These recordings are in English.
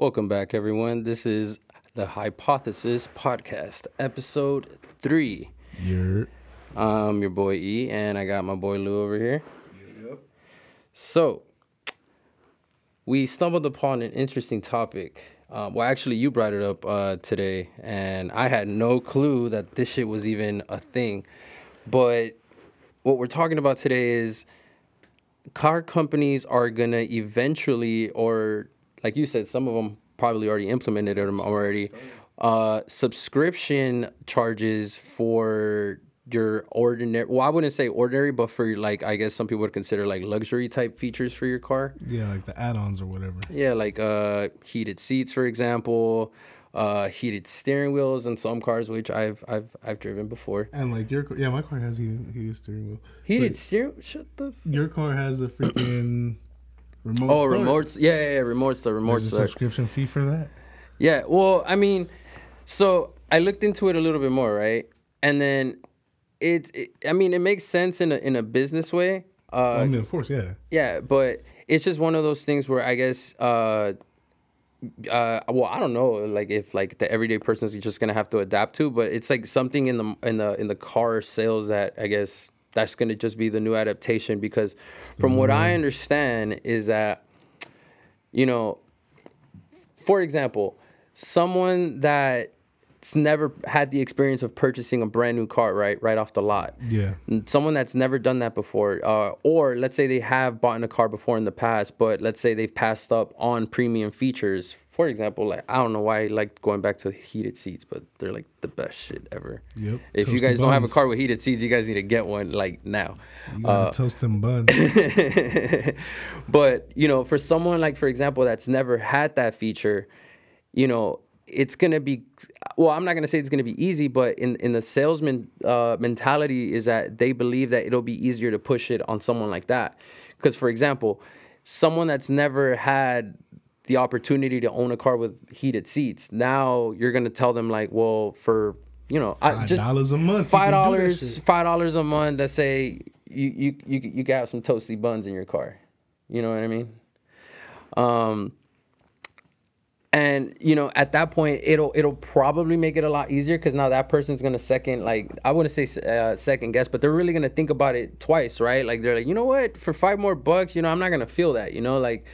Welcome back, everyone. This is the Hypothesis Podcast, episode three. You're I'm your boy E, and I got my boy Lou over here. Yep. So, we stumbled upon an interesting topic. Um, well, actually, you brought it up uh, today, and I had no clue that this shit was even a thing. But what we're talking about today is car companies are gonna eventually, or like you said, some of them probably already implemented it already. Uh, subscription charges for your ordinary. Well, I wouldn't say ordinary, but for like I guess some people would consider like luxury type features for your car. Yeah, like the add-ons or whatever. Yeah, like uh, heated seats, for example, uh, heated steering wheels in some cars, which I've I've I've driven before. And like your car, yeah, my car has heated, heated steering wheel. Heated steering. Shut the. F- Your car has the freaking remote. oh, remotes. Yeah, yeah, yeah, remotes. The remote There's a subscription fee for that. Yeah, well, I mean, so I looked into it a little bit more, right? And then it, it I mean, it makes sense in a in a business way. Uh, I mean, of course, yeah. yeah, but it's just one of those things where I guess uh uh well, I don't know like if like the everyday person is just to have to adapt to, but it's like something in the in the in the car sales that I guess that's going to just be the new adaptation because from what I understand is that you know for example, someone that's never had the experience of purchasing a brand new car, right, right off the lot. Yeah. Someone that's never done that before, uh, or let's say they have bought in a car before in the past, but let's say they've passed up on premium features. For example, like I don't know why I like going back to heated seats, but they're like the best shit ever. Yep. If you guys don't have a car with heated seats, you guys need to get one like now. You gotta Uh, toast them buns. but you know, for someone like, for example, that's never had that feature, you know, it's gonna be. Well, I'm not gonna say it's gonna be easy, but in in the salesman uh, mentality is that they believe that it'll be easier to push it on someone like that. Because, for example, someone that's never had the opportunity to own a car with heated seats, now you're gonna tell them like, well, for you know, I just $5 a month, five can do that dollars, five dollars a month. Let's say you you you you got some toasty buns in your car. You know what I mean? Um, and you know at that point it'll it'll probably make it a lot easier because now that person's gonna second like I wouldn't say uh, second guess, but they're really gonna think about it twice, right? Like they're like, you know what, for five more bucks, you know, I'm not gonna feel that, you know, like.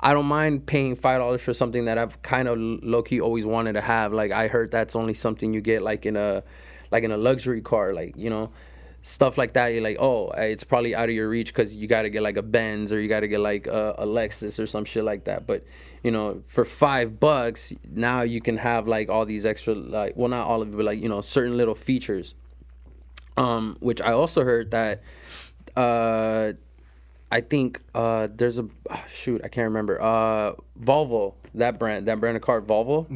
I don't mind paying five dollars for something that I've kind of low key always wanted to have. Like I heard that's only something you get like in a, like in a luxury car, like you know, stuff like that. You're like, oh, it's probably out of your reach because you got to get like a Benz or you got to get like a, a Lexus or some shit like that. But you know, for five bucks, now you can have like all these extra, like, well, not all of it, but like you know, certain little features. Um, which I also heard that, uh, I think uh, there's a ah, shoot, I can't remember. Uh, Volvo, that brand, that brand of car, Volvo.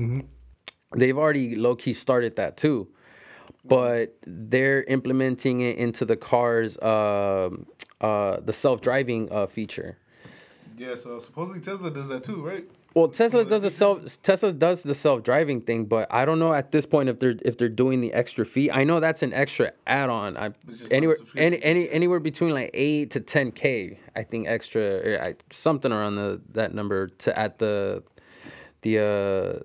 They've already low key started that too but they're implementing it into the cars um uh the self-driving uh feature. Yeah, so supposedly Tesla does that too, right? well tesla does the self tesla does the self-driving thing but i don't know at this point if they're if they're doing the extra fee. I know that's an extra add-on. I It's just not anywhere any, any anywhere between like 8 to 10k i think extra or I, something around the that number to add the the uh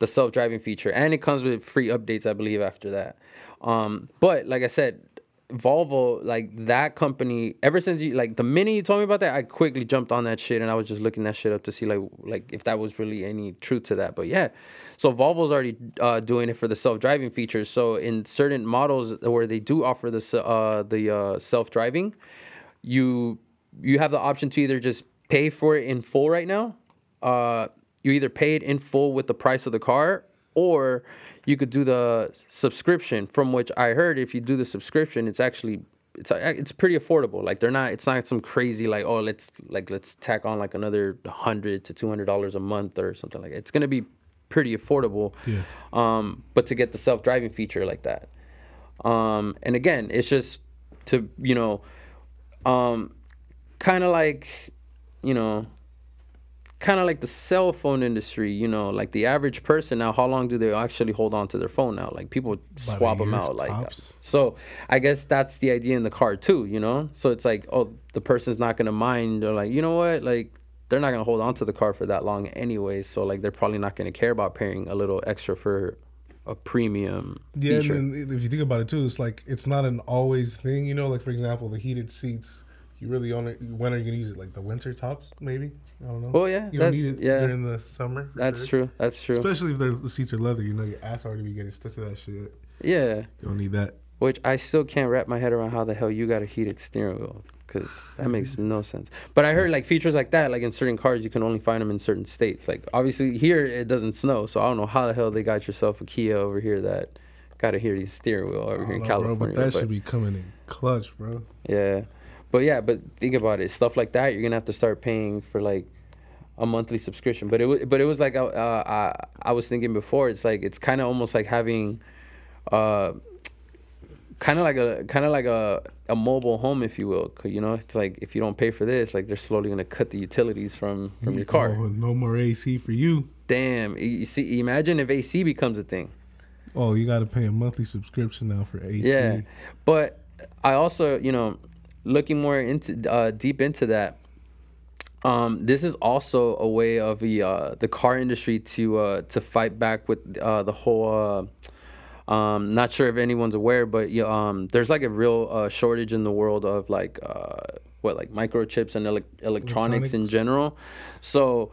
the self-driving feature. And it comes with free updates i believe after that um but like i said volvo like that company ever since you like the minute you told me about that i quickly jumped on that shit and i was just looking that shit up to see like like if that was really any truth to that but yeah so volvo's already uh, doing it for the self-driving features so in certain models where they do offer the uh the uh self-driving you you have the option to either just pay for it in full right now. Uh, you either pay it in full with the price of the car, or you could do the subscription. From which I heard, if you do the subscription, it's actually it's it's pretty affordable. Like they're not it's not some crazy like oh let's like let's tack on like another hundred to two hundred dollars a month or something like that. It's gonna be pretty affordable. Yeah. Um, but to get the self driving feature like that. Um, and again, it's just to you know, um, kind of like, you know, kind of like the cell phone industry. You know, like the average person now. How long do they actually hold on to their phone now? Like people swap them out. Like uh, tops. so, I guess that's the idea in the car too. You know, so it's like, oh, the person's not gonna mind. Or like, you know what, like. they're not gonna hold on to the car for that long anyway. So like they're probably not gonna care about paying a little extra for a premium Yeah, feature. and then if you think about it too, it's like it's not an always thing. You know, like for example, the heated seats. You really only when are you gonna use it? Like the winter tops, maybe. I don't know. Oh, yeah, you don't need it yeah. during the summer. That's sure. true. That's true. Especially if the, seats are leather. You know, your ass already be getting stuck to that shit. Yeah. You don't need that. Which I still can't wrap my head around how the hell you got a heated steering wheel because that makes no sense. But I heard like features like that, like in certain cars, you can only find them in certain states. Like obviously here it doesn't snow, so I don't know how the hell they got yourself a Kia over here that got a heated steering wheel over here in know, bro, California. but that but- should be coming in clutch, bro. Yeah, but yeah, but think about it. Stuff like that, you're gonna have to start paying for like a monthly subscription. But it was, but it was like uh, uh, I I was thinking before. It's like it's kind of almost like having, uh, kind of like a kind of like a a mobile home, if you will. You know, it's like if you don't pay for this, like they're slowly gonna cut the utilities from from your car. Oh, no more AC for you. Damn, you see, imagine if AC becomes a thing. Oh, you got to pay a monthly subscription now for AC. Yeah, but I also, you know, looking more into uh, deep into that. Um, this is also a way of the uh, the car industry to uh, to fight back with uh, the whole. Uh, um, not sure if anyone's aware, but yeah, um, there's like a real uh, shortage in the world of like uh, what like microchips and elec electronics in general. So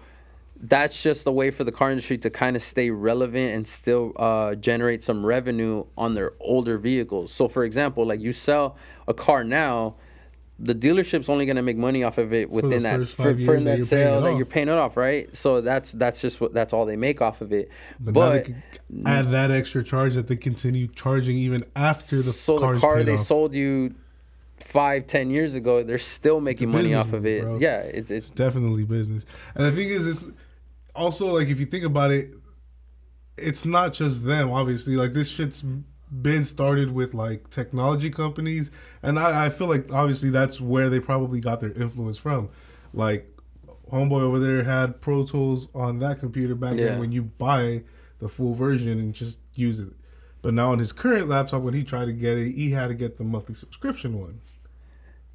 that's just a way for the car industry to kind of stay relevant and still uh, generate some revenue on their older vehicles. So, for example, like you sell a car now, the dealership's only going to make money off of it within that for, for that that sale that you're paying it off, right? So that's that's just what that's all they make off of it. But, But, now they can add that extra charge that they continue charging even after the so the car they off. sold you five ten years ago, they're still making money off of it. bro. Yeah, it, it's It's definitely business. And the thing is, it's also like if you think about it, it's not just them. Obviously, like this shit's been started with like technology companies, and I, I feel like obviously that's where they probably got their influence from. Like homeboy over there had Pro Tools on that computer back Yeah. then when you buy the full version and just use it. But now on his current laptop, when he tried to get it, he had to get the monthly subscription one.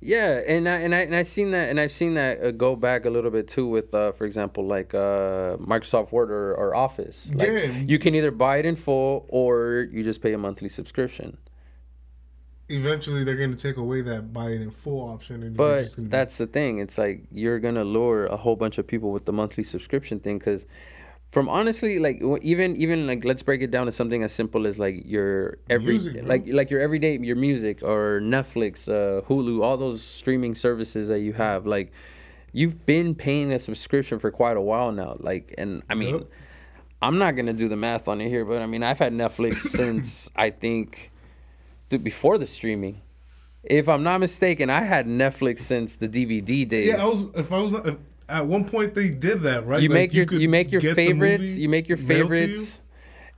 Yeah, and I and I and I seen that, and I've seen that uh, go back a little bit too with, uh, for example, like uh, Microsoft Word or, or Office. Like, Yeah. you can either buy it in full or you just pay a monthly subscription. Eventually, they're going to take away that buy it in full option, and But just gonna be- that's the thing. It's like you're gonna lure a whole bunch of people with the monthly subscription thing because. From honestly, like even even like let's break it down to something as simple as like your every Music, like like your everyday your music or Netflix, uh, Hulu, all those streaming services that you have. Like you've been paying a subscription for quite a while now. Like and I mean, Yep. I'm not gonna do the math on it here, but I mean I've had Netflix since I think, dude, before the streaming. If I'm not mistaken, I had Netflix since the DVD days. Yeah, I was. If I was if, at one point, they did that, right? you Like, make your could you make your favorites, you make your you. favorites,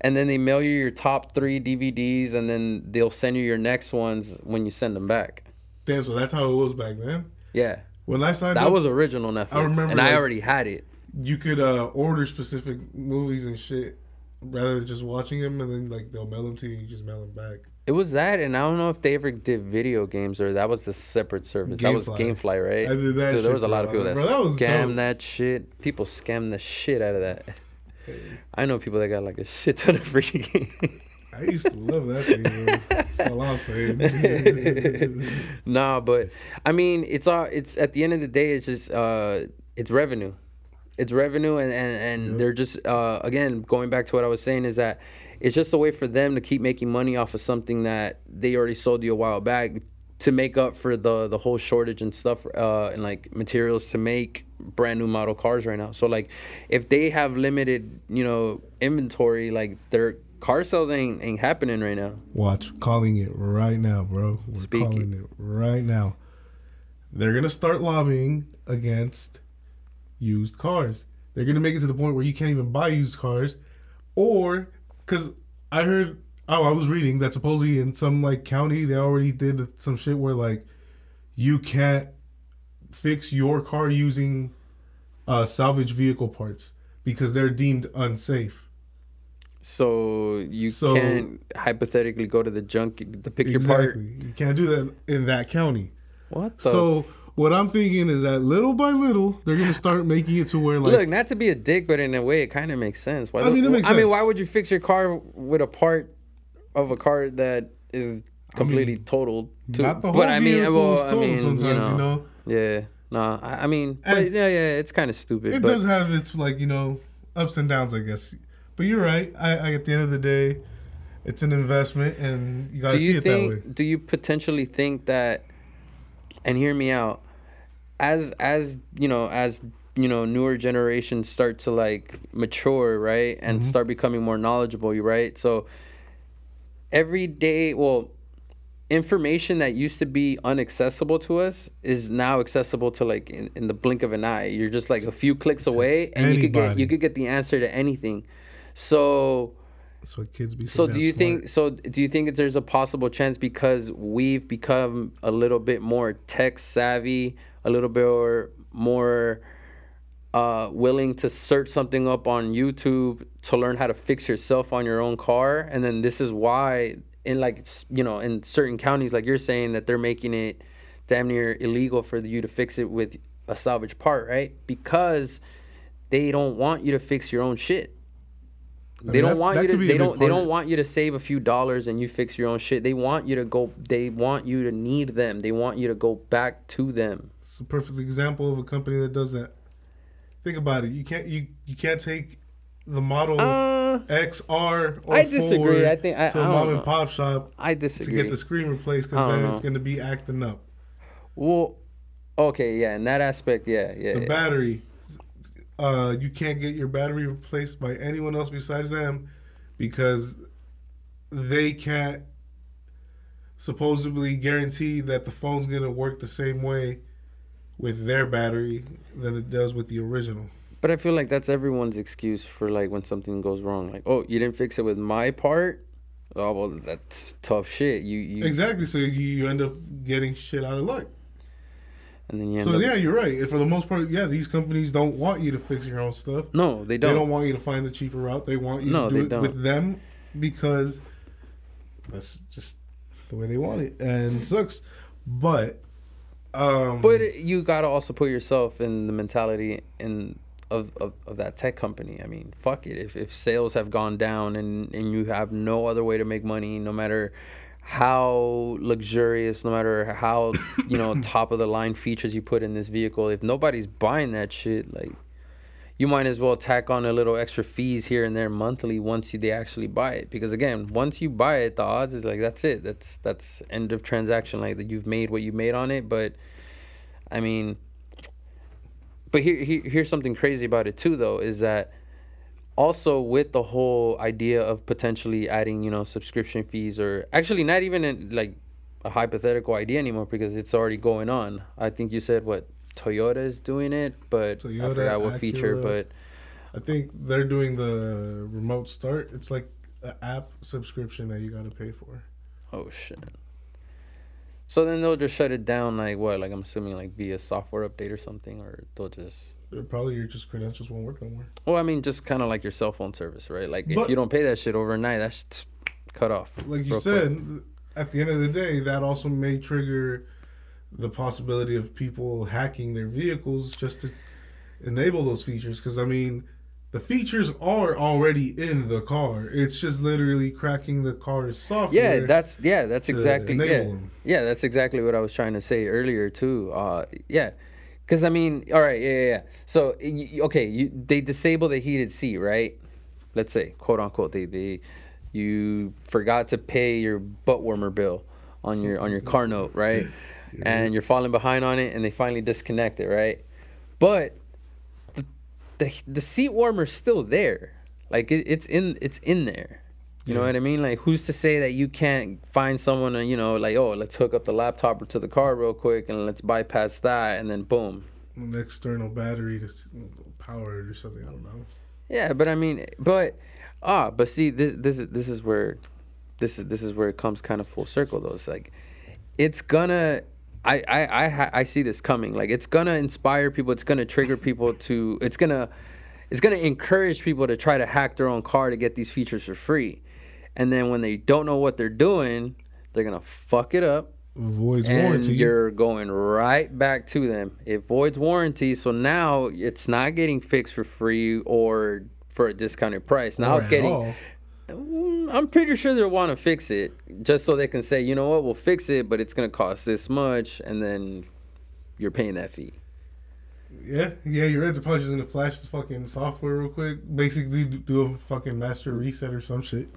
and then they mail you your top three DVDs, and then they'll send you your next ones when you send them back. Damn, so that's how it was back then. Yeah, When I signed that up, was original Netflix, remember, and I already had it. you could uh, order specific movies and shit rather than just watching them, and then like they'll mail them to you. and You just mail them back. It was that, and I don't know if they ever did video games or that was the separate service. that was GameFly. GameFly, right? I did that Dude, shit there was a lot of people that, Bro, that dope. that shit. People scammed the shit out of that. I know people that got like a shit ton of free games. I used to love that thing. Bro. That's all I'm saying. nah, but I mean, it's all. It's at the end of the day, it's just uh, it's revenue. It's revenue, and and, and Yep. they're just uh, again going back to what I was saying is that it's just a way for them to keep making money off of something that they already sold you a while back to make up for the the whole shortage and stuff uh, and like materials to make brand new model cars right now. So like, if they have limited you know inventory, like their car sales ain't ain't happening right now. Watch, calling it right now, bro. We're Speak calling it right now. They're gonna start lobbying against used cars. They're gonna make it to the point where you can't even buy used cars, or because I heard, oh, I was reading that supposedly in some like county they already did some shit where like you can't fix your car using uh, salvage vehicle parts because they're deemed unsafe. So you So- can't hypothetically go to the junk to pick your part. You can't do that in that county. What the? So what I'm thinking is that little by little, they're gonna start making it to where like Look, not to be a dick, but in a way, it kind of makes sense. Why I mean, it makes I mean, why would you fix your car with a part of a car that is completely totaled? To, not the whole but I mean, well, I mean, sometimes, you know. Yeah, no, I, I mean, but yeah, yeah, it's kind of stupid. It but does have its like you know ups and downs, I guess. But you're right. I, I at the end of the day, it's an investment, and you gotta do see you it that way. think? Do you potentially think that? And hear me out. As as you know, as you know, newer generations start to like mature, right, and Mm-hmm. start becoming more knowledgeable. You right, so every day, well. Information that used to be inaccessible to us is now accessible to like in, in the blink of an eye. You're just like a few clicks away, and you could get you could get the answer to anything. So That's what kids be. so do you smart. think so do you think that there's a possible chance because we've become a little bit more tech savvy, a little bit more, more uh, willing to search something up on YouTube to learn how to fix yourself on your own car and then this is why in like you know in certain counties like you're saying that they're making it damn near illegal for you to fix it with a salvage part, right? Because they don't want you to fix your own shit they mean, don't that- want that you to could be a they don't they don't want you to save a few dollars and you fix your own shit they want you to go they want you to need them they want you to go back to them It's a perfect example of a company that does that. Think about it. You can't you you can't take the model uh XR or I disagree. I think- I- to a I mom know. and pop shop i disagree to get the screen replaced because then it's going to be acting up. well okay yeah in that aspect yeah yeah, The yeah. battery, uh, you can't get your battery replaced by anyone else besides them because they can't supposedly guarantee that the phone's going to work the same way with their battery than it does with the original. but i feel like that's everyone's excuse for like when something goes wrong like oh you didn't fix it with my part oh well that's tough shit you you Exactly. So you, you end up getting shit out of luck. And then you So yeah, you're right. For the most part, yeah, these companies don't want you to fix your own stuff. no they don't, They don't want you to find the cheaper route. They want you No, to do it don't. with them because that's just the way they want it, and it sucks. But um, But you gotta also put yourself in the mentality in of, of, of that tech company. I mean, fuck it. If, if sales have gone down and, and you have no other way to make money, no matter how luxurious, no matter how you know top of the line features you put in this vehicle, if nobody's buying that shit, like you might as well tack on a little extra fees here and there monthly once you they actually buy it. Because again, once you buy it, the odds is like that's it. That's that's end of transaction. Like that you've made what you made on it. But I mean, but here, here here's something crazy about it too, though, is that also with the whole idea of potentially adding, you know, subscription fees or actually not even in, like a hypothetical idea anymore because it's already going on. I think you said what Toyota is doing it, but I forgot what feature. But I think they're doing the remote start. It's like an app subscription that you got to pay for. oh shit. So then they'll just shut it down, like what? Like I'm assuming, like via software update or something, or they'll just. Probably your just credentials won't work no more. Well, I mean, just kind of like your cell phone service, right? Like if you don't pay that shit overnight, that's cut off. Like you said, quick. at the end of the day, that also may trigger the possibility of people hacking their vehicles just to enable those features. Because I mean, the features are already in the car. It's just literally cracking the car's software. Yeah, that's yeah, that's exactly yeah, them. yeah, that's exactly what I was trying to say earlier too. Uh, yeah, because I mean, all right, yeah, yeah. yeah. So okay, you they disable the heated seat, right? Let's say, quote unquote, they they you forgot to pay your butt warmer bill on your on your car note, right? And you're falling behind on it, and they finally disconnect it, right? But the the, the seat warmer's still there, like it, it's in it's in there. You know Yeah. what I mean? Like, who's to say that you can't find someone, uh, you know, like, oh, let's hook up the laptop to the car real quick and let's bypass that, and then boom. an external battery to power it or something. I don't know. Yeah, but I mean, but ah, but see, this this is this is where this is this is where it comes kind of full circle though. It's like it's gonna, I, I, I, I see this coming. Like it's gonna inspire people. It's gonna trigger people to. It's gonna it's gonna encourage people to try to hack their own car to get these features for free, and then when they don't know what they're doing, they're gonna fuck it up, voids and warranty. you're going right back to them. It voids warranty, so now it's not getting fixed for free or for a discounted price. Now Or it's getting. all. Mm, I'm pretty sure they'll want to fix it just so they can say, you know what, we'll fix it, but it's gonna cost this much, and then you're paying that fee. Yeah, yeah, you're right. They're probably just gonna flash the fucking software real quick. Basically, do a fucking master reset or some shit.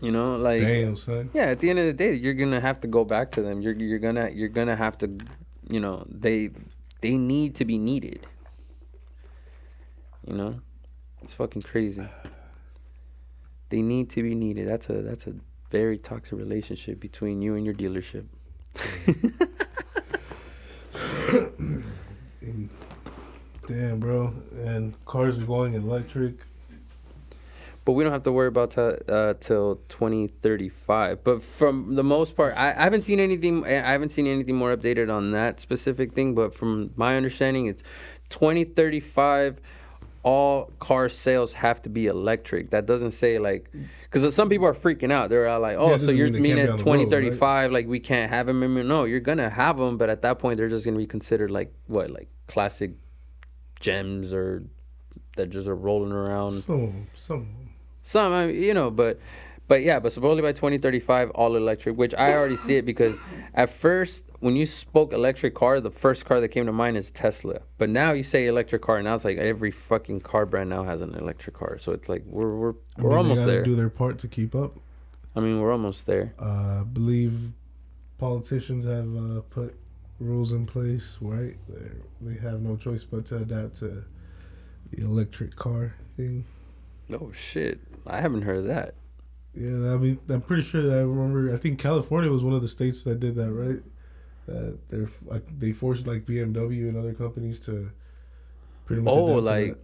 You know, like Damn, son. yeah. At the end of the day, you're gonna have to go back to them. You're you're gonna you're gonna have to, you know, they they need to be needed. You know, it's fucking crazy. They need to be needed. That's a that's a very toxic relationship between you and your dealership. Damn, bro. And cars are going electric. But we don't have to worry about t- uh, till 2035. But from the most part, I, I haven't seen anything. I haven't seen anything more updated on that specific thing. But from my understanding, it's 2035. All car sales have to be electric. That doesn't say like, because some people are freaking out. They're all like, "Oh, Yeah, so you're mean meaning at be on the road, right? 2035, like we can't have them." Mean, no, you're gonna have them, but at that point, they're just gonna be considered like what, like classic gems or that just are rolling around. Some some. Some, I mean, you know, but but yeah, but supposedly by 2035, all electric, which I already see it because at first, when you spoke electric car, the first car that came to mind is Tesla. But now you say electric car, and now it's like every fucking car brand now has an electric car. So it's like we're we're I we're mean, almost there. Do their part to keep up. I mean, we're almost there. Uh, I believe politicians have uh, put rules in place, right? They're, they have no choice but to adapt to the electric car thing. Oh shit, I haven't heard of that. Yeah, I mean, I'm pretty sure that I remember. I think California was one of the states that did that, right? That they're like they forced like BMW and other companies to pretty much Oh, adapt to like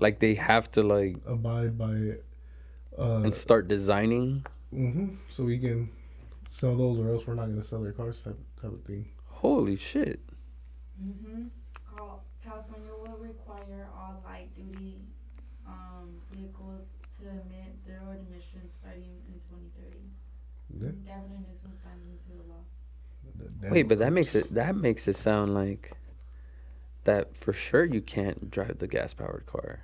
like they have to like abide by it. Uh, and start designing. hmm So we can sell those, or else we're not gonna sell their cars, type type of thing. Holy shit. Mm-hmm. California will require all light duty um, vehicles to emit zero emissions starting in 2030. Yeah. Governor Newsom signed into the law. The Wait, but that makes it that makes it sound like that for sure you can't drive the gas powered car.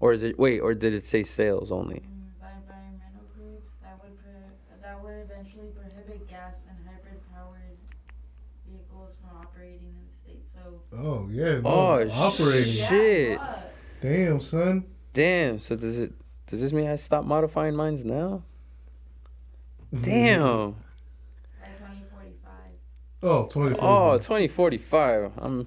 Or is it wait, or did it say sales only? Mm, by environmental groups that would pro- that would eventually prohibit gas and hybrid powered vehicles from operating in the state. So Oh yeah. No, Oh, operating. Shit. Damn, son. Damn, so does it does this mean I stop modifying mines now? Damn. By 2045. Oh, 20. Oh, 2045. I'm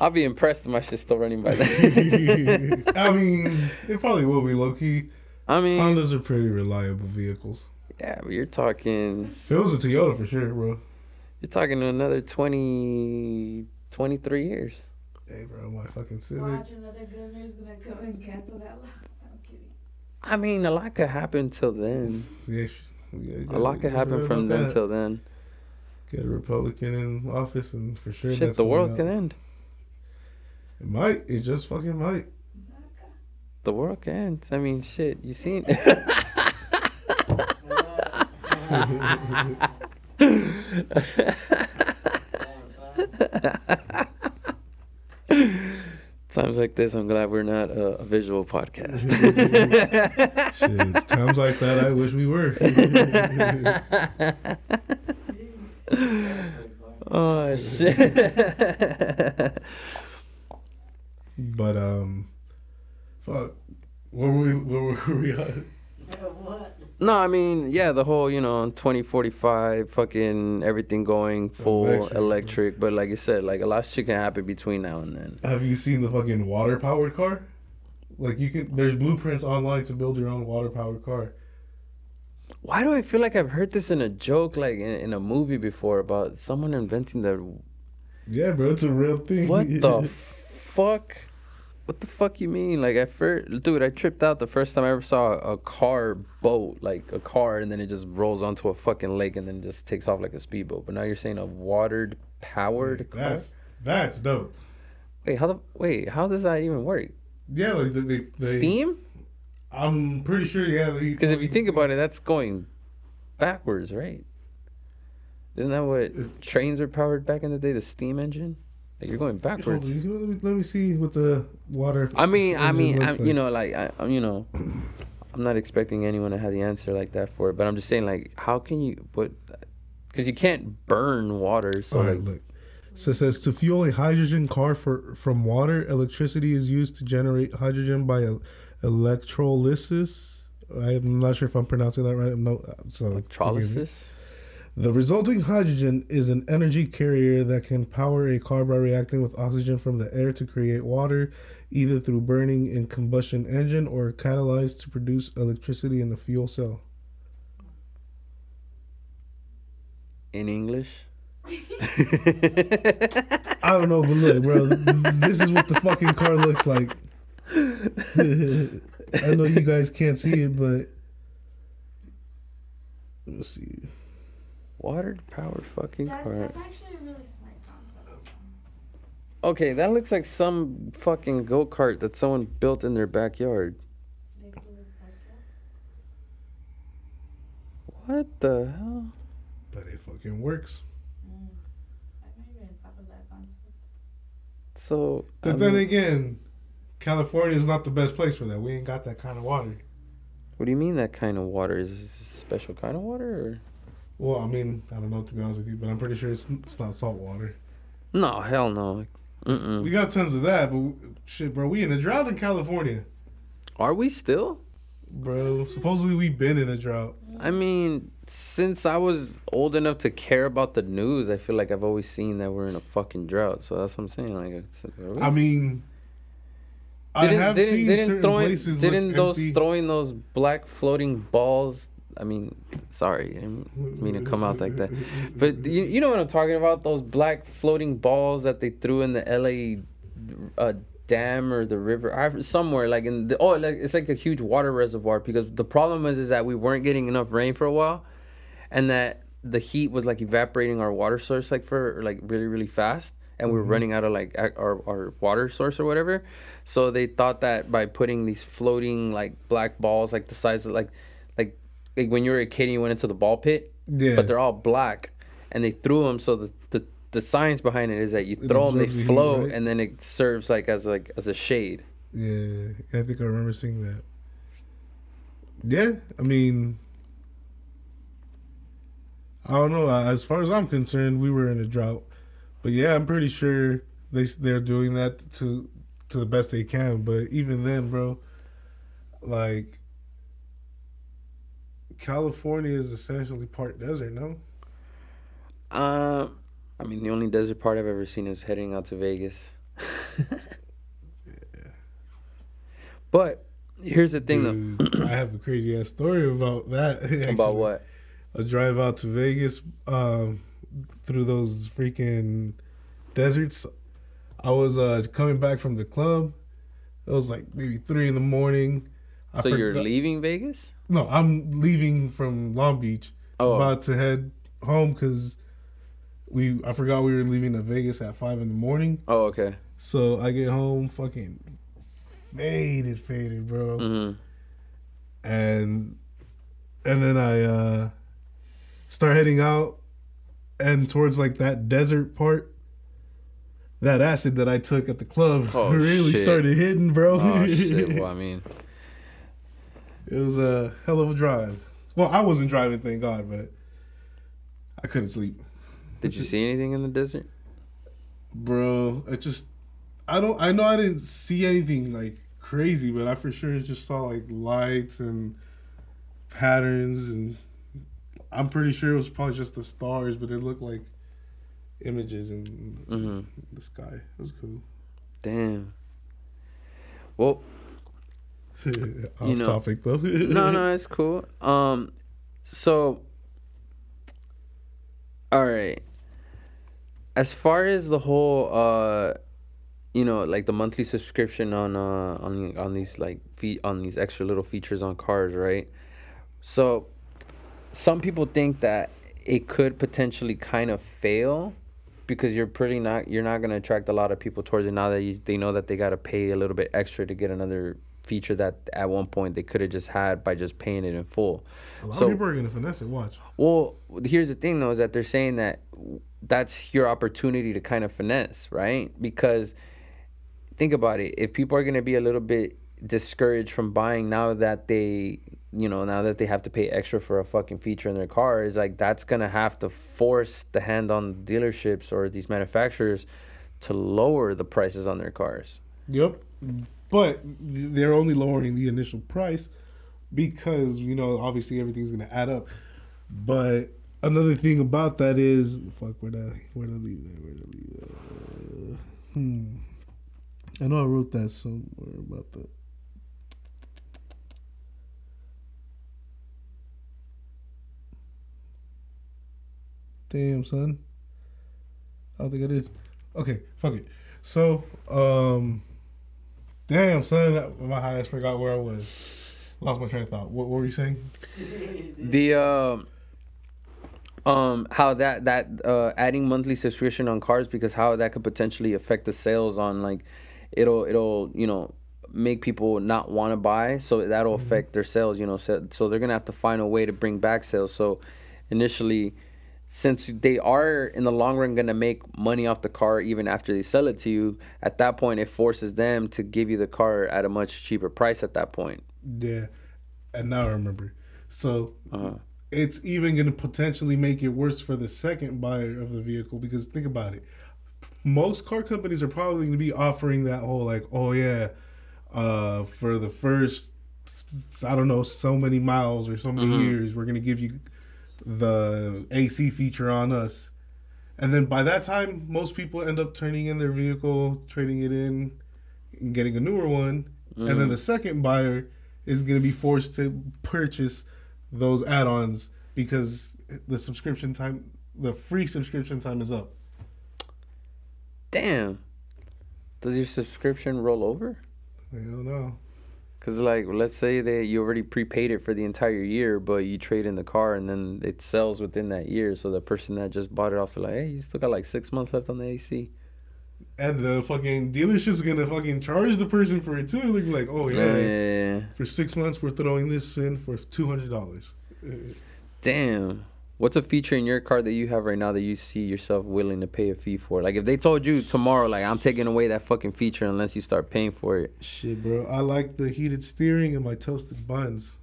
I'll be impressed if my shit's still running by then. I mean, it probably will be low key. I mean, Hondas are pretty reliable vehicles. yeah, but you're talking If it was a Toyota for sure, bro. you're talking another 20 23 years. Hey, bro, my fucking Civic. Watch another governor's gonna come and cancel that law. I'm kidding. I mean, a lot could happen till then. Yeah, yeah, A lot could happen from then till then. Get a Republican in office, and for sure, Shit, that's the world out. can end. It might. It just fucking might. The world can end. I mean, shit, you seen? Times like this, I'm glad we're not a, a visual podcast. Shit, times like that. I wish we were. oh shit! but um, fuck. Where were we? Where were we at? No, I mean, yeah, the whole you know 2045, fucking everything going full Electric. electric. But like you said, like a lot of shit can happen between now and then. Have you seen the fucking water powered car? Like you can. There's blueprints online to build your own water powered car. Why do I feel like I've heard this in a joke, like in, in a movie before, about someone inventing the Yeah, bro, it's a real thing. What the fuck? What the fuck you mean? Like at first, dude, I tripped out the first time I ever saw a car boat, like a car, and then it just rolls onto a fucking lake and then just takes off like a speedboat. But now you're saying a watered, powered car. That's that's dope. Wait, how the wait? How does that even work? Yeah, like they, they, they Steam? I'm pretty sure. Yeah, Because if you think about it, that's going backwards, right? Isn't that what trains were powered back in the day? The steam engine. Like you're going backwards. let, me, let me see what the water. I mean, I mean, I, looks you know, like I, I'm, you know, I'm not expecting anyone to have the answer like that for it, but I'm just saying, like, how can you? What? Because you can't burn water, so All like, look. So it says to fuel a hydrogen car for from water, electricity is used to generate hydrogen by el- electrolysis. I'm not sure if I'm pronouncing that right. No, uh, so forgive me. electrolysis. The resulting hydrogen is an energy carrier that can power a car by reacting with oxygen from the air to create water, either through burning in combustion engine or catalyzed to produce electricity in the fuel cell. In English. I don't know, but look, bro, this is what the fucking car looks like. I know you guys can't see it, but let's see. Water powered fucking That, car. that's actually a really smart concept. Okay, that looks like some fucking go kart that someone built in their backyard. What the hell? But it fucking works. Mm. I never even thought of that concept. So, I But then mean, again, California is not the best place for that. We ain't got that kind of water. what do you mean that kind of water? Is this a special kind of water or? Well, I mean, I don't know to be honest with you, but I'm pretty sure it's it's not salt water. No, hell no. Mm-mm. We got tons of that, but shit, bro, we in a drought in California, Are we still? bro. Supposedly we've been in a drought. I mean, since I was old enough to care about the news, I feel like I've always seen that we're in a fucking drought. So that's what I'm saying. Like, it's. I mean, didn't have didn't, seen didn't certain throwing places didn't those empty. throwing those black floating balls? I mean, sorry, I didn't mean to come out like that. But you, you know what I'm talking about? Those black floating balls that they threw in the L.A. Uh, dam or the river, somewhere like in the oh, like it's like a huge water reservoir. Because the problem is, is that we weren't getting enough rain for a while, and that the heat was like evaporating our water source like for like really really fast. And we were running out of like our, our water source or whatever, so they thought that by putting these floating like black balls like the size of like like when you were a kid and you went into the ball pit, Yeah. but they're all black, and they threw them. So the, the the science behind it is that you throw them, they absorbs the heat, float, right? and then it serves like as like as a shade. Yeah, I think I remember seeing that. Yeah, I mean, I don't know. As far as I'm concerned, we were in a drought, but yeah, I'm pretty sure they they're doing that to to the best they can. But even then, bro, like California is essentially part desert. No, Uh, I mean, the only desert part I've ever seen is heading out to Vegas. But here's the thing, though. I have a crazy ass story about that. About what? a drive out to Vegas um, through those freaking deserts. I was uh, coming back from the club. It was like maybe three in the morning. I so you're leaving Vegas? No, I'm leaving from Long Beach. Oh, About to head home because we I forgot we were leaving to Vegas at five in the morning. oh, okay. So I get home fucking faded, faded, bro. Mm-hmm. and and then I uh start heading out and towards like that desert part. That acid that I took at the club Oh, really shit. started hitting, bro. Oh shit! Well, I mean, it was a hell of a drive. Well, I wasn't driving, thank God, but I couldn't sleep, did you see anything in the desert? bro. I just, I don't, I know I didn't see anything like crazy, but I for sure just saw like lights and patterns, and I'm pretty sure it was probably just the stars, but it looked like images in hmm the sky. It was cool. Damn. Well, Off You know- topic though. no, no, it's cool. Um, so, all right. As far as the whole, uh, you know, like the monthly subscription on uh on on these like fe- on these extra little features on cars, right? So, some people think that it could potentially kind of fail because you're pretty not you're not gonna attract a lot of people towards it now that you, they know that they gotta pay a little bit extra to get another feature that at one point they could have just had by just paying it in full. A lot So- of people are gonna finesse it. Watch. Well, here's the thing though, is that they're saying that that's your opportunity to kind of finesse, right? Because think about it, if people are gonna be a little bit discouraged from buying now that they you know, now that they have to pay extra for a fucking feature in their car, is like that's gonna have to force the hand on dealerships or these manufacturers to lower the prices on their cars. Yep. But they're only lowering the initial price because, you know, obviously everything's going to add up. But another thing about that is, fuck, where'd I, where'd I leave that? Where'd I leave that? Uh, hmm. I know I wrote that somewhere about that. Damn, son. I don't think I did. Okay, fuck it. So, um, damn, son, my highest forgot where I was. Lost my train of thought. What, what were you saying? The um um how that that uh adding monthly subscription on cars because how that could potentially affect the sales on like it'll it'll you know make people not want to buy so that'll affect their sales you know so, so they're gonna have to find a way to bring back sales so initially since they are in the long run going to make money off the car even after they sell it to you at that point it forces them to give you the car at a much cheaper price at that point Yeah, and now I remember. So uh-huh. it's even going to potentially make it worse for the second buyer of the vehicle because think about it. Most car companies are probably going to be offering that whole like, oh yeah, uh, for the first, I don't know, so many miles or so many years, we're going to give you the AC feature on us. And then by that time, most people end up turning in their vehicle, trading it in, and getting a newer one. And then mm-hmm. the second buyer is going to be forced to purchase those add-ons because the subscription time, the free subscription time is up. damn does your subscription roll over I don't know. Cause like let's say that you already prepaid it for the entire year, but you trade in the car and then it sells within that year. So the person that just bought it off, like, hey, you still got like six months left on the AC. And the fucking dealership's gonna fucking charge the person for it too. They're like, oh Yeah, yeah, yeah, yeah. for six months we're throwing this in for two hundred dollars. Damn. What's a feature in your car that you have right now that you see yourself willing to pay a fee for? Like if they told you tomorrow, like I'm taking away that fucking feature unless you start paying for it. Shit, bro. I like the heated steering and my toasted buns.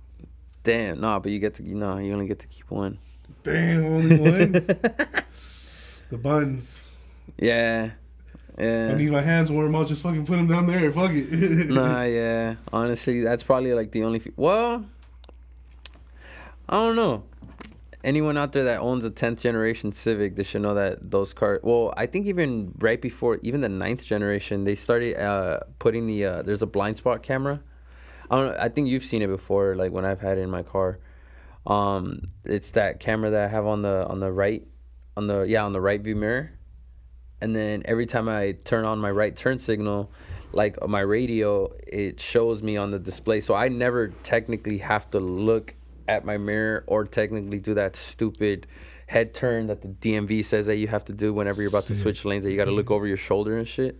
Damn, nah, but you get to, no, you only get to keep one. Damn, only one. the buns. Yeah, Yeah. I need my hands warm. I'll just fucking put them down there. Fuck it. nah, yeah. Honestly, that's probably like the only. Fe- well, I don't know. Anyone out there that owns a 10th generation Civic, they should know that those cars. Well, I think even right before, even the ninth generation, they started uh, putting the. Uh, there's a blind spot camera. I don't. know, I think you've seen it before, like when I've had it in my car. Um, it's that camera that I have on the on the right, on the yeah on the right view mirror, and then every time I turn on my right turn signal, like my radio, it shows me on the display. So I never technically have to look at my mirror or technically do that stupid head turn that the DMV says that you have to do whenever you're about to switch lanes. That you got to look over your shoulder and shit.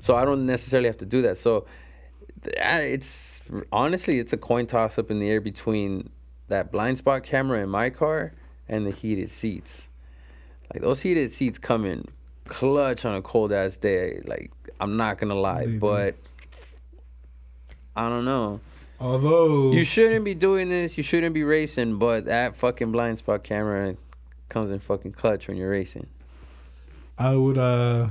So I don't necessarily have to do that. So it's honestly it's a coin toss up in the air between that blind spot camera in my car and the heated seats. Like those heated seats come in clutch on a cold ass day. Like I'm not gonna lie, They do. but I don't know. Although You shouldn't be doing this. You shouldn't be racing, but that fucking blind spot camera comes in fucking clutch when you're racing. I would uh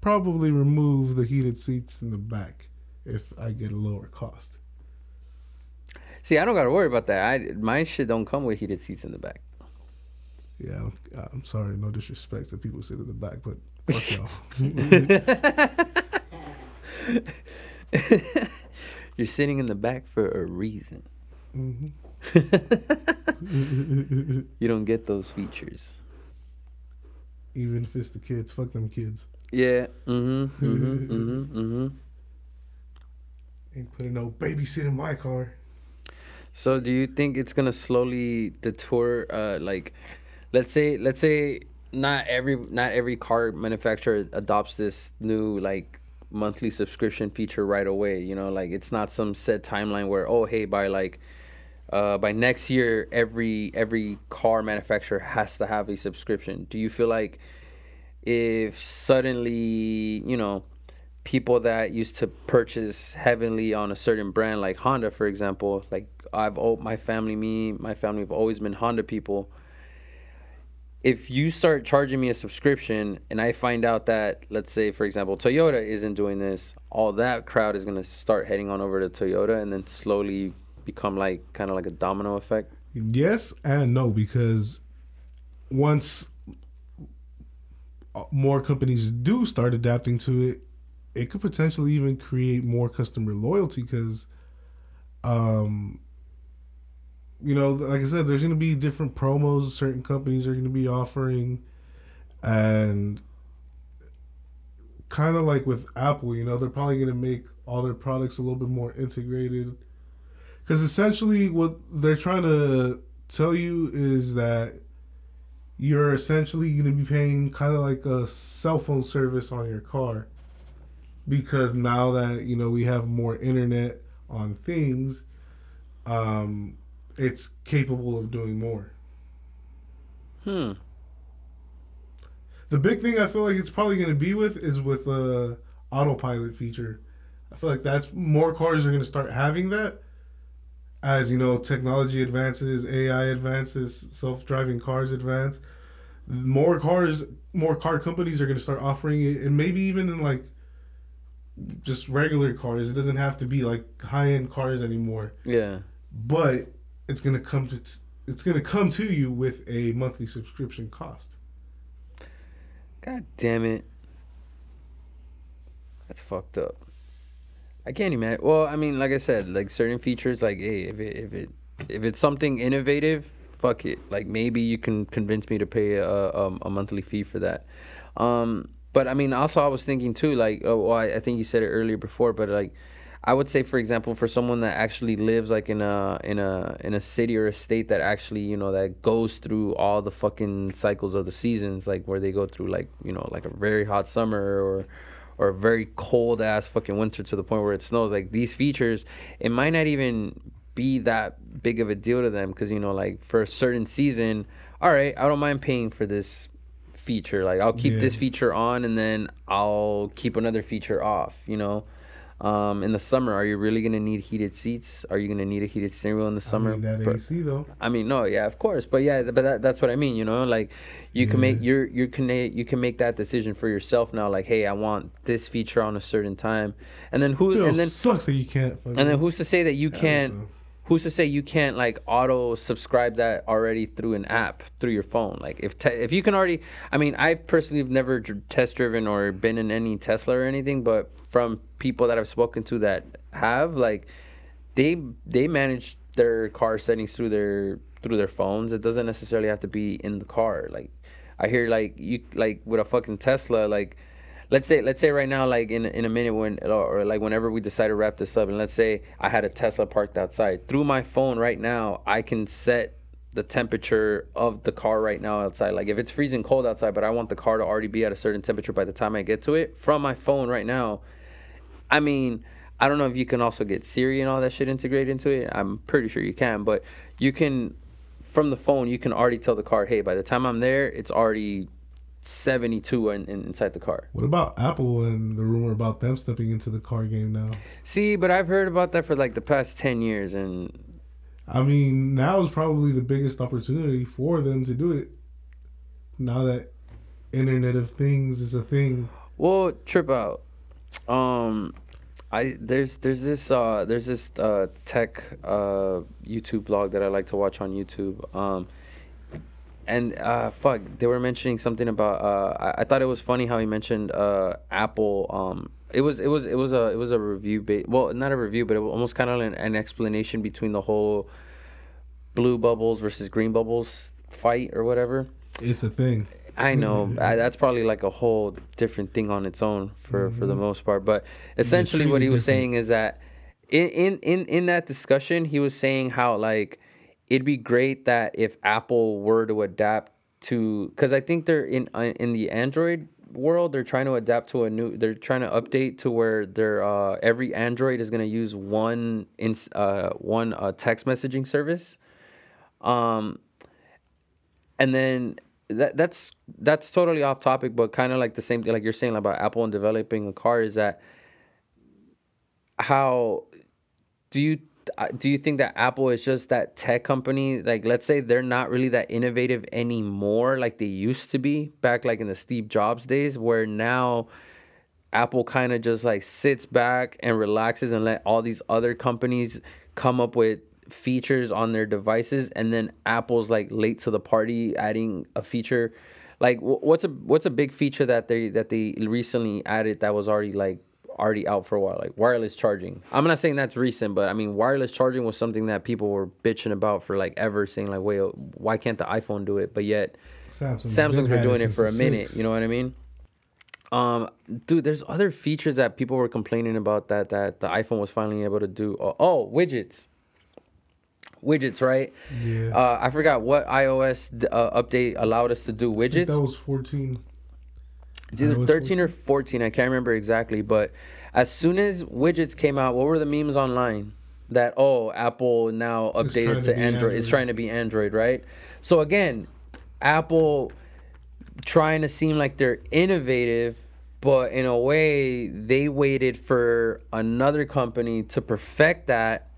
probably remove the heated seats in the back if I get a lower cost. See, I don't gotta worry about that. I my shit don't come with heated seats in the back. Yeah, I'm, I'm sorry, no disrespect to people sit in the back, but fuck y'all. You're sitting in the back for a reason. Mhm. You don't get those features. Even if it's the kids, fuck them kids. Yeah. Mm-hmm. Mm-hmm. mm-hmm. Mm-hmm. Ain't putting no babysit in my car. So do you think it's gonna slowly detour uh like let's say let's say not every not every car manufacturer adopts this new like monthly subscription feature right away. You know, like it's not some set timeline where oh hey by like uh, by next year every every car manufacturer has to have a subscription. Do you feel like if suddenly you know people that used to purchase heavily on a certain brand like Honda for example like I've oh, my family me my family have always been Honda people if you start charging me a subscription and I find out that, let's say, for example, Toyota isn't doing this, all that crowd is going to start heading on over to Toyota and then slowly become like kind of like a domino effect? Yes and no, because once more companies do start adapting to it, it could potentially even create more customer loyalty because um, you know, like I said, there's going to be different promos certain companies are going to be offering, and kind of like with Apple, you know, they're probably going to make all their products a little bit more integrated. Because essentially, what they're trying to tell you is that you're essentially going to be paying kind of like a cell phone service on your car. Because now that, you know, we have more internet on things, um, it's capable of doing more. Hmm. The big thing I feel like it's probably going to be with is with a autopilot feature. I feel like that's more cars are going to start having that as you know technology advances, AI advances, self-driving cars advance. More cars, more car companies are going to start offering it, and maybe even in like just regular cars. It doesn't have to be like high-end cars anymore. Yeah. But it's gonna come to it's gonna come to you with a monthly subscription cost. God damn it. That's fucked up. I can't imagine. Well, I mean, like I said, like certain features, like hey, if it if it if it's something innovative, fuck it. Like maybe you can convince me to pay a a, a monthly fee for that. Um, but I mean, also I was thinking too, like, oh, well, I, I think you said it earlier before, but like I would say, for example, for someone that actually lives like in a in a in a city or a state that actually you know that goes through all the fucking cycles of the seasons, like where they go through like you know like a very hot summer or or a very cold ass fucking winter to the point where it snows. Like these features, it might not even be that big of a deal to them because you know like for a certain season, all right, I don't mind paying for this feature. Like I'll keep Yeah. this feature on and then I'll keep another feature off. You know. Um, in the summer, are you really gonna need heated seats? Are you gonna need a heated steering wheel in the summer? I mean, that AC though. I mean, no, yeah, of course, but yeah, but that, that's what I mean. You know, like you can make Yeah. your you can you can make that decision for yourself now. Like, hey, I want this feature on a certain time, and then who Still and then sucks that you can't. And then who's to say that you can't? Who's to say you can't like auto subscribe that already through an app through your phone? Like if te- if you can already, I mean, I personally have never test driven or been in any Tesla or anything, but from people that I've spoken to that have, like, they they manage their car settings through their through their phones. It doesn't necessarily have to be in the car. Like, I hear like you like with a fucking Tesla, like let's say let's say right now like in in a minute when or, like whenever we decide to wrap this up and let's say I had a Tesla parked outside through my phone right now I can set the temperature of the car right now outside. Like if it's freezing cold outside but I want the car to already be at a certain temperature by the time I get to it from my phone right now I mean I don't know if you can also get Siri and all that shit integrated into it. I'm pretty sure you can but you can from the phone you can already tell the car hey by the time I'm there it's already 72 in, in, inside the car What about Apple and the rumor about them stepping into the car game now? See, but I've heard about that for like the past 10 years and I mean, now is probably the biggest opportunity for them to do it. Now that Internet of Things is a thing. well, trip out. Um I there's there's this uh there's this uh tech uh YouTube vlog that I like to watch on YouTube. Um and uh fuck, they were mentioning something about uh I, I thought it was funny how he mentioned uh Apple um it was it was it was a it was a review ba- well not a review but it was almost kind of an, an explanation between the whole blue bubbles versus green bubbles fight or whatever. It's a thing. I know I, that's probably like a whole different thing on its own for for the most part. But essentially, what he was different. saying is that in in in in that discussion, he was saying how like it'd be great that if Apple were to adapt to because I think they're in uh, in the Android world, they're trying to adapt to a new. They're trying to update to where their uh, every Android is gonna use one in uh, one uh, text messaging service. Um, and then that that's that's totally off topic, but kind of like the same thing, like you're saying about Apple and developing a car is that how do you do you think that Apple is just that tech company? Like, let's say they're not really that innovative anymore, like they used to be back, like in the Steve Jobs days, where now Apple kind of just like sits back and relaxes and let all these other companies come up with features on their devices, and then Apple's like late to the party, adding a feature. Like, what's a what's a big feature that they that they recently added that was already like already out for a while, like wireless charging. I'm not saying that's recent, but I mean wireless charging was something that people were bitching about for like ever, saying like, wait, why can't the iPhone do it? But yet Samsung Samsung's been doing it for a minute. Six. You know what I mean? Um, dude, there's other features that people were complaining about that that the iPhone was finally able to do. Oh, oh widgets. Widgets, right? Yeah. Uh, I forgot what iOS uh, update allowed us to do widgets. that was 14. It's either 13 or 14. I can't remember exactly. But as soon as widgets came out, what were the memes online? That, oh, Apple now updated to, to Android. Android. It's trying to be Android, right? So again, Apple trying to seem like they're innovative, but in a way, they waited for another company to perfect that.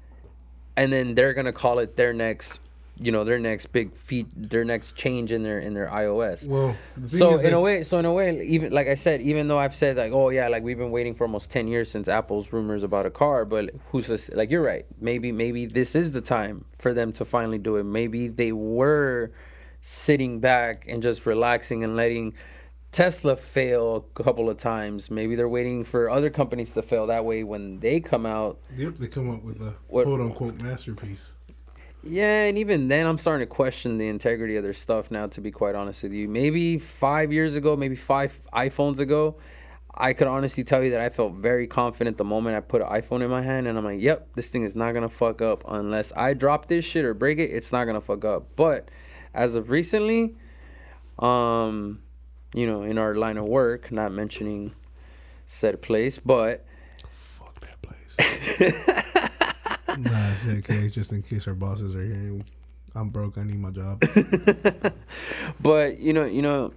And then they're going to call it their next you know their next big feat their next change in their in their ios well so in a way so in a way even like i said even though i've said like oh yeah like we've been waiting for almost 10 years since apple's rumors about a car but who's this like you're right maybe maybe this is the time for them to finally do it maybe they were sitting back and just relaxing and letting Tesla fail a couple of times. Maybe they're waiting for other companies to fail. That way, when they come out, yep, they come up with a what, quote unquote masterpiece. Yeah, and even then, I'm starting to question the integrity of their stuff now. To be quite honest with you, maybe five years ago, maybe five iPhones ago, I could honestly tell you that I felt very confident the moment I put an iPhone in my hand, and I'm like, "Yep, this thing is not gonna fuck up unless I drop this shit or break it. It's not gonna fuck up." But as of recently, um, you know, in our line of work, not mentioning said place, but fuck that place. nah, shit, okay, just in case our bosses are hearing. I'm broke. I need my job. but you know, you know,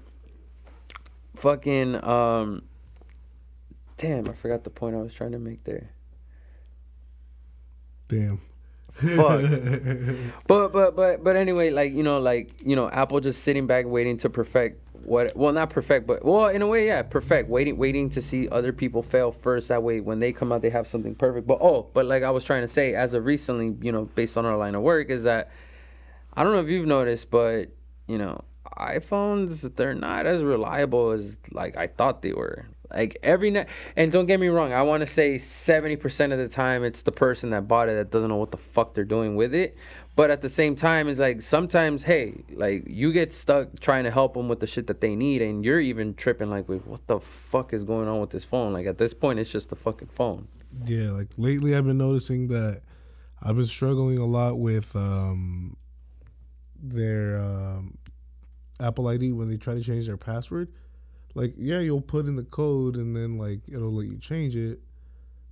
fucking. Um, damn, I forgot the point I was trying to make there. Damn. Fuck. but but but but anyway, like you know, like you know, Apple just sitting back waiting to perfect what well not perfect but well in a way yeah perfect. Waiting waiting to see other people fail first. That way when they come out they have something perfect. But oh but like i was trying to say as of recently you know based on our line of work is that i don't know if you've noticed but you know iphones they're not as reliable as like i thought they were. Like every night and don't get me wrong i want to say 70% of the time it's the person that bought it that doesn't know what the fuck they're doing with it but at the same time, it's like sometimes, hey, like you get stuck trying to help them with the shit that they need, and you're even tripping like, wait, what the fuck is going on with this phone? Like at this point, it's just a fucking phone. Yeah, like lately, I've been noticing that I've been struggling a lot with um, their um, Apple ID when they try to change their password. Like, yeah, you'll put in the code, and then like it'll let you change it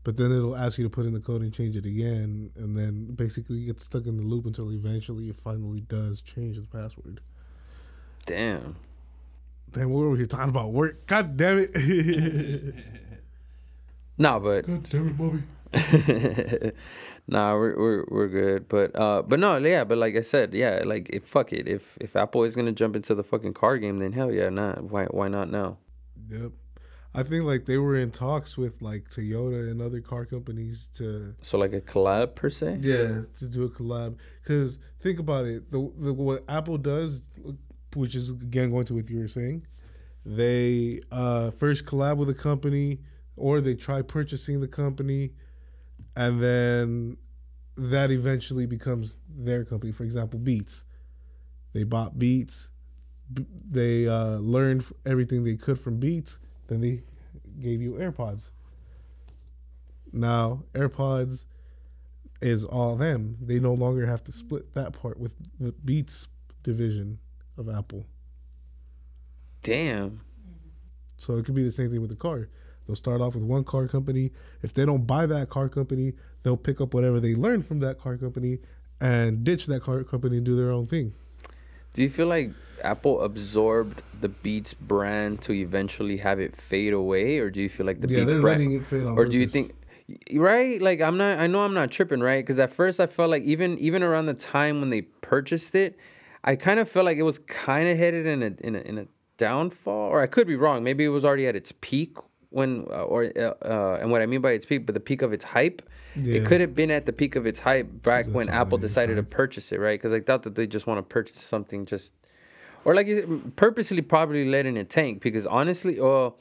but then it'll ask you to put in the code and change it again, and then basically you get stuck in the loop until eventually it finally does change the password. Damn. Damn, we're over here talking about work. God damn it. no, but. God damn it, Bobby. nah, we're, we're we're good, but uh, but no, yeah, but like I said, yeah, like if fuck it, if if Apple is gonna jump into the fucking car game, then hell yeah, nah, why why not now? Yep. I think like they were in talks with like Toyota and other car companies to so like a collab per se. Yeah, to do a collab. Because think about it, the, the what Apple does, which is again going to what you were saying, they uh, first collab with a company or they try purchasing the company, and then that eventually becomes their company. For example, Beats. They bought Beats. They uh, learned everything they could from Beats then they gave you AirPods. Now, AirPods is all them. They no longer have to split that part with the Beats division of Apple. Damn. So it could be the same thing with the car. They'll start off with one car company. If they don't buy that car company, they'll pick up whatever they learned from that car company and ditch that car company and do their own thing. Do you feel like Apple absorbed the Beats brand to eventually have it fade away, or do you feel like the yeah, Beats they're brand, letting it fade on or do you think, right? Like I'm not, I know I'm not tripping, right? Because at first I felt like even even around the time when they purchased it, I kind of felt like it was kind of headed in a in a in a downfall, or I could be wrong. Maybe it was already at its peak when, uh, or uh, uh, and what I mean by its peak, but the peak of its hype. It could have been at the peak of its hype back That's when Apple decided to purchase it, right? Because I thought that they just want to purchase something just, or like purposely probably letting it tank. Because honestly, well,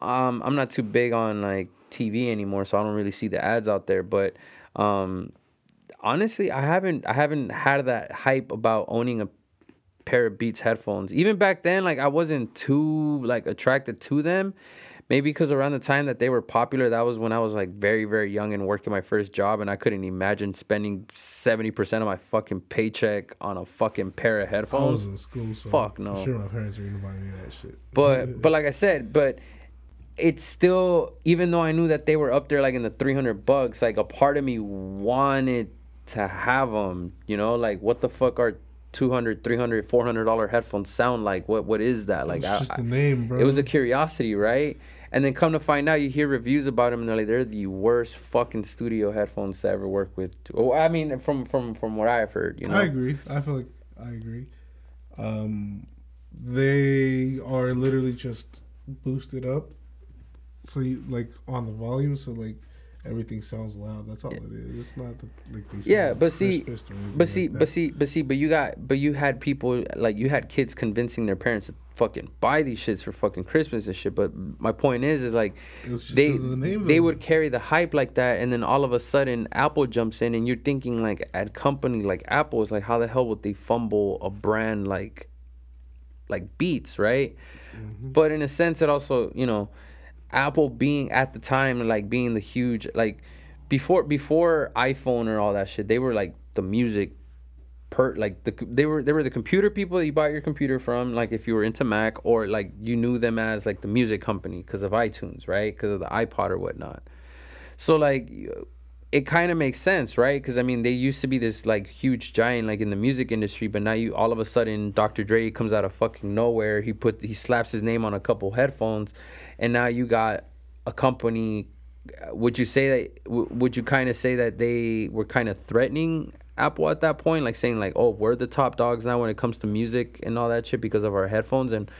um, I'm not too big on like TV anymore, so I don't really see the ads out there. But um, honestly, I haven't I haven't had that hype about owning a pair of Beats headphones. Even back then, like I wasn't too like attracted to them. Maybe because around the time that they were popular, that was when I was like very, very young and working my first job, and I couldn't imagine spending seventy percent of my fucking paycheck on a fucking pair of headphones. I was in school, so Fuck no. Sure, my parents were gonna buy me that shit. But but like I said, but it's still even though I knew that they were up there like in the 300 bucks, like a part of me wanted to have them, you know, like what the fuck are 200, 300, 400 dollar headphones sound like? What what is that? Like it's I- just name, bro. it was a curiosity, right? And then come to find out, you hear reviews about them, and they're like, they're the worst fucking studio headphones to ever work with. Oh, I mean, from from from what I've heard, you know. I agree. I feel like I agree. Um, they are literally just boosted up, so you like on the volume, so like everything sounds loud. That's all it is. It's not that, like they Yeah, but see, crispest or anything but see, like but see, but see, but you got, but you had people like you had kids convincing their parents to fucking buy these shits for fucking Christmas and shit. But my point is, is like It was just they the name they would carry the hype like that, and then all of a sudden Apple jumps in, and you're thinking like at company like Apple is like, how the hell would they fumble a brand like like Beats, right? Mm-hmm. But in a sense, it also you know, Apple being at the time like being the huge like before before iPhone or all that shit, they were like the music per like the they were they were the computer people that you bought your computer from like if you were into Mac or like you knew them as like the music company because of iTunes right? Because of the iPod or whatnot. So like it kind of makes sense right? Because I mean they used to be this like huge giant like in the music industry but now you all of a sudden Dr. Dre comes out of fucking nowhere. He put he slaps his name on a couple headphones and now you got a company uh, would you say that would you kind of say that they were kind of threatening apple at that point? Like saying like oh we're the top dogs now when it comes to music and all that shit because of our headphones and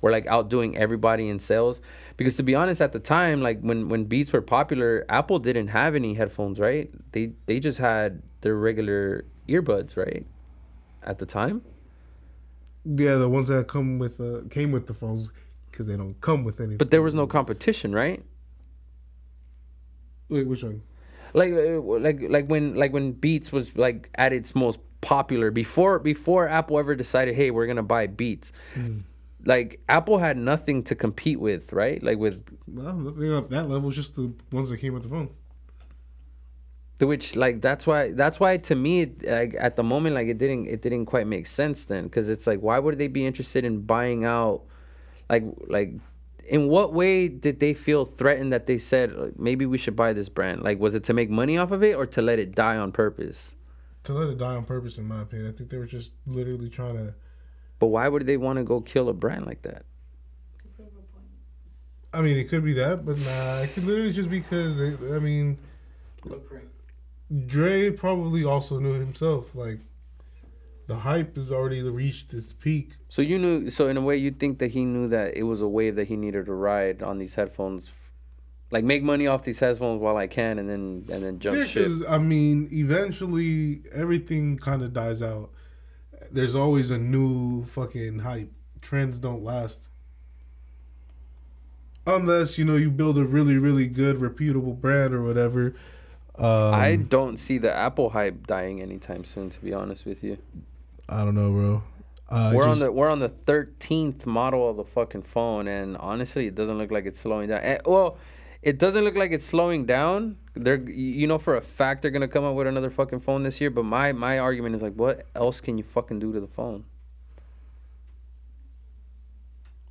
we're like outdoing everybody in sales because to be honest at the time like when when beats were popular apple didn't have any headphones right? They they just had their regular earbuds right? At the time? Yeah, the ones that come with uh, came with the phones because they don't come with anything. but there was no competition right? Wait, which one? like uh, like like when like when beats was like at its most popular before before apple ever decided hey we're gonna buy beats like apple had nothing to compete with right like with No, nothing at that level. It's just the ones that came with the phone. the which like that's why that's why to me it, like at the moment like it didn't it didn't quite make sense then because it's like why would they be interested in buying out like like in what way did they feel threatened that they said like, maybe we should buy this brand like was it to make money off of it or to let it die on purpose To let it die on purpose, in my opinion. I think they were just literally trying to. But why would they want to go kill a brand like that To prove a point. I mean, it could be that, but nah, it could literally just because they. I mean. Dre probably also knew himself. Like, the hype has already reached its peak. So you knew. So in a way, you think that he knew that it was a wave that he needed to ride on these headphones, like make money off these headphones while I can, and then and then jump Yeah, I mean, eventually everything kind of dies out. There's always a new fucking hype. Trends don't last. Unless, you know, you build a really, really good, reputable brand or whatever. Um, I don't see the Apple hype dying anytime soon. To be honest with you, I don't know, bro. Uh, we're just- on the we're on the thirteenth model of the fucking phone, and honestly, it doesn't look like it's slowing down. Eh, well, it doesn't look like it's slowing down. They're you know for a fact they're gonna come up with another fucking phone this year. But my my argument is like, what else can you fucking do to the phone?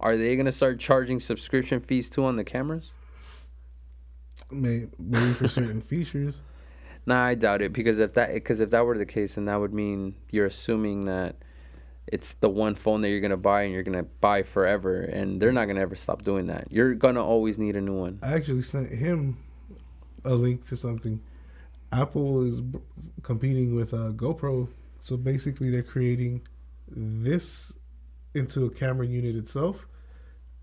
Are they gonna start charging subscription fees too on the cameras? May, maybe for certain features. Nah, I doubt it because if that because if that were the case, then that would mean you're assuming that it's the one phone that you're gonna buy and you're gonna buy forever, and they're not gonna ever stop doing that. You're gonna always need a new one. I actually sent him a link to something. Apple is b- competing with uh, GoPro, so basically they're creating this into a camera unit itself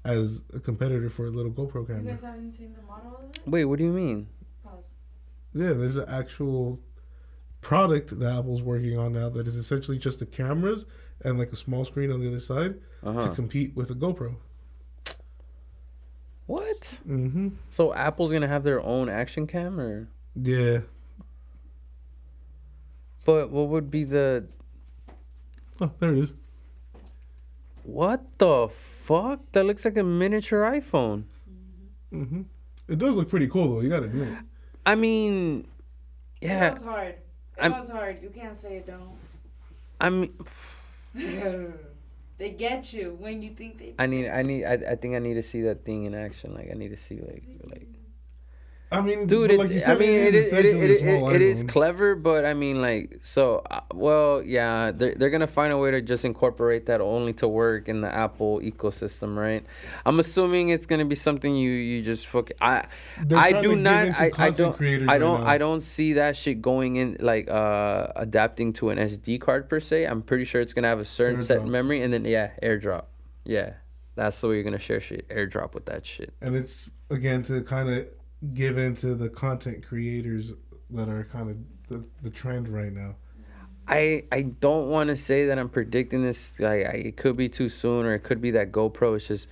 as a competitor for a little GoPro camera You guys haven't seen the model of it? Wait, what do you mean? Pause. Yeah, there's an actual product that Apple's working on now that is essentially just the cameras and like a small screen on the other side Uh to compete with a GoPro. What? Mm-hmm. So Apple's gonna have their own action cam, or Yeah. but what would be the Oh, there it is. what the fuck? That looks like a miniature iPhone. Mm-hmm. It does look pretty cool though. You gotta admit. I mean, yeah. It was hard. It I'm- goes hard. You can't say it don't. I mean, they get you when you think they. I need, I need, I, I think I need to see that thing in action. Like, I need to see, like, like, I mean, dude. but It, like you I mean, it is, it, is- it, a is- small it is clever, but I mean, like, so, uh, well, yeah, they're they're gonna find a way to just incorporate that only to work in the Apple ecosystem, right? I'm assuming it's gonna be something you you just fuck. I I do not. I, I don't. I don't. now. I don't see that shit going in like uh adapting to an SD card per se. I'm pretty sure it's gonna have a certain set AirDrop. memory, and then yeah, AirDrop. Yeah, that's the way you're gonna share shit. AirDrop with that shit. and it's again to kind of give to the content creators that are kind of the, the trend right now. I I don't want to say that I'm predicting this. Like I, it could be too soon, or it could be that GoPro is just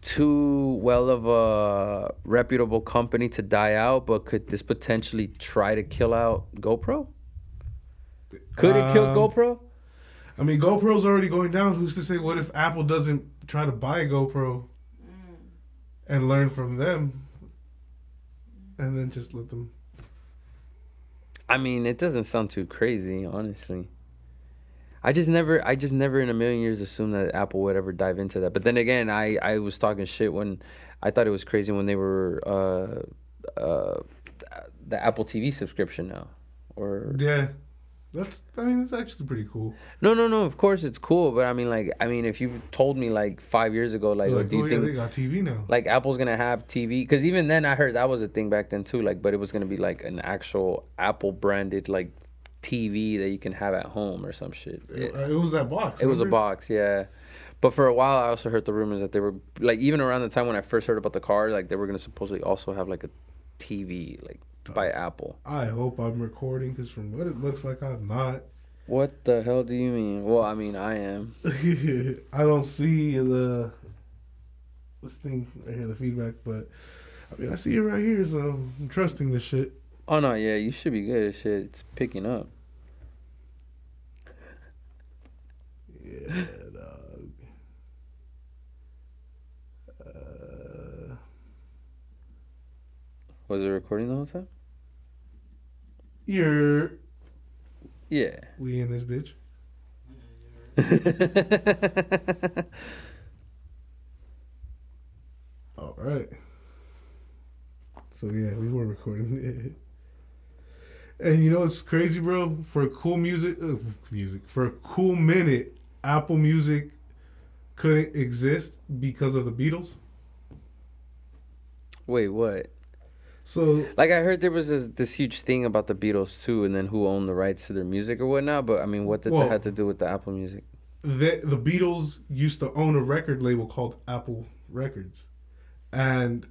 too well of a reputable company to die out. But could this potentially try to kill out GoPro? Could it kill Um, GoPro? I mean, GoPro's already going down. Who's to say what if Apple doesn't try to buy GoPro and learn from them, and then just let them? I mean, it doesn't sound too crazy, honestly. I just never, I just never in a million years assumed that Apple would ever dive into that. But then again, I, I was talking shit when I thought it was crazy when they were, uh, uh, the Apple TV subscription now, or Yeah, that's. I mean, it's actually pretty cool. no, no, no. Of course, it's cool, but I mean, like, I mean, if you told me like five years ago, like, oh, Like, do you oh, think yeah, they got TV now? like Apple's gonna have TV because even then I heard that was a thing back then too. Like, but it was gonna be like an actual Apple branded like TV that you can have at home or some shit. It, It, it was that box. it was a box, yeah. But for a while, I also heard the rumors that they were like even around the time when I first heard about the car, like they were gonna supposedly also have like a TV like by Apple. I hope I'm recording because from what it looks like, I'm not. What the hell do you mean? Well, I mean I am. I don't see the this thing right here, the feedback, but I mean, I see it right here, so I'm trusting this shit. Oh no, yeah, you should be good at shit. It's picking up. Yeah, dog. Uh, Was it recording the whole time? you're Yeah. we in this bitch. All right. So yeah, we were recording. and you know it's crazy, bro. For cool music, uh, music for a cool minute, Apple Music couldn't exist because of the Beatles. Wait, what? So Like I heard there was this, this huge thing about the Beatles too, and then who owned the rights to their music or whatnot. But I mean, what did Well- that have to do with the Apple Music? the the Beatles used to own a record label called Apple Records, and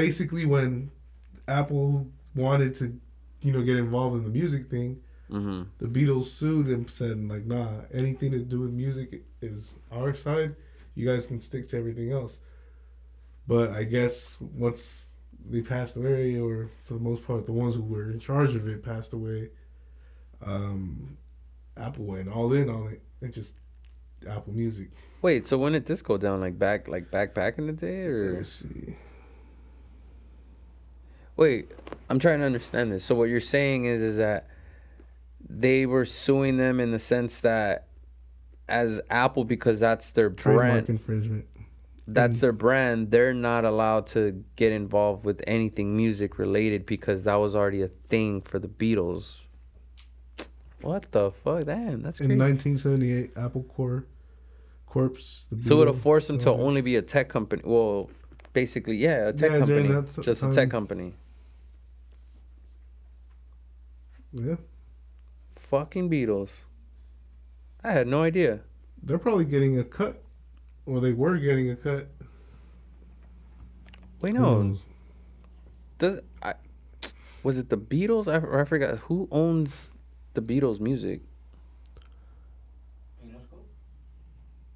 basically when Apple wanted to, you know, get involved in the music thing, Mm-hmm. the Beatles sued and said like, nah, anything to do with music is our side. You guys can stick to everything else. But I guess once they passed away, or for the most part, the ones who were in charge of it passed away. Um, Apple went all in on it and just Apple Music. Wait, so when did this go down? Like back, like back, back in the day, or Let's see. wait? I'm trying to understand this. So what you're saying is, is that they were suing them in the sense that as Apple because that's their Trademark brand. infringement. That's Mm. their brand. They're not allowed to get involved with anything music related because that was already a thing for the Beatles. What the fuck? Damn, that's In crazy. 1978, Apple Corps, Corps. So it'll force them to only be a tech company. Well, basically, yeah, a tech Yeah, company, just a tech company. Yeah, Fucking Beatles. I had no idea. they're probably getting a cut, or they were getting a cut. Wait, Who no, does I was it the Beatles? I, I forgot who owns the Beatles music.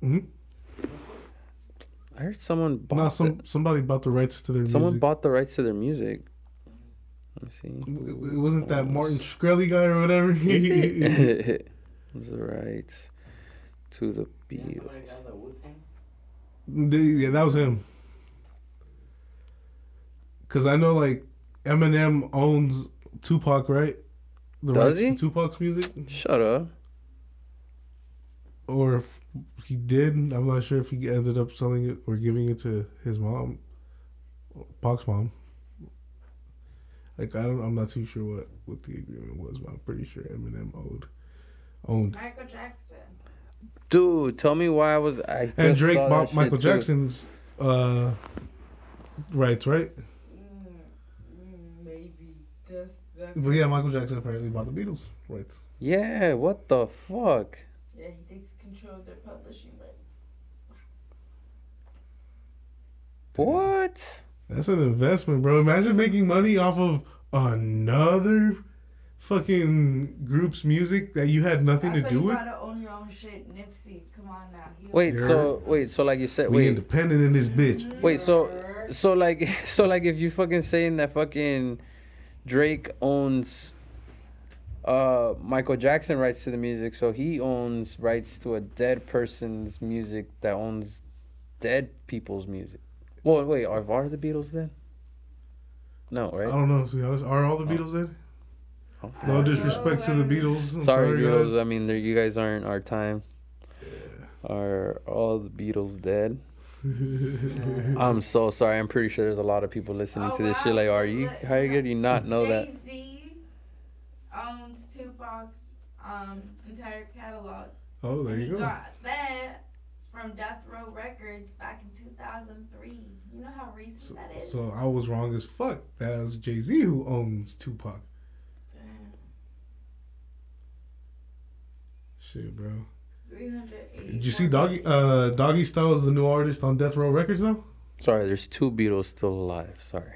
Mhm. I heard someone bought Nah, the- some somebody bought the rights to their someone music. bought the rights to their music. Let me see. It it wasn't that Martin Shkreli guy or whatever. It Was the rights to the Beatles? The- yeah, that was him. Cause I know like Eminem owns Tupac, right? The Does rights he? to Tupac's music, Shut up. or if he did, I'm not sure if he ended up selling it or giving it to his mom, Pac's mom. Like I don't, I'm not too sure what what the agreement was, but I'm pretty sure Eminem owed owned. Michael Jackson. Dude, tell me why I was I And Drake saw that bought shit Michael too. Jackson's uh rights, right? Mm, maybe. That's, that's, But yeah, Michael Jackson apparently bought the Beatles rights. Yeah, what the fuck? yeah, he takes control of their publishing rights. What? That's an investment, bro. Imagine making money off of another fucking group's music that you had nothing That's to why do you with. gotta own your own shit. Nipsey, come on now. He Wait, You're- so wait, so like you said, We wait, independent in this bitch. wait, so so like so like if you fucking saying that fucking Drake owns uh Michael Jackson rights to the music, so he owns rights to a dead person's music that owns dead people's music. Well, wait, are, are the Beatles then? No, right? I don't know. To be honest, are all the Beatles dead? Oh. No disrespect to the Beatles. I'm sorry, Beatles. guys. I mean, you guys aren't our time. Are all the Beatles dead? I'm so sorry. I'm pretty sure there's a lot of people listening Oh, to this wow. shit. Like, are you? But- How you do you not know that? Jay Z owns Tupac's um, entire catalog. Oh, there you he go. got that from Death Row Records back in 2003. You know how recent So, that is? so I was wrong as fuck. That's Jay Z who owns Tupac. Damn. Shit, bro. 380. Did you see Doggy? Uh, Doggy Style is the new artist on Death Row Records now. Sorry, there's two Beatles still alive. Sorry.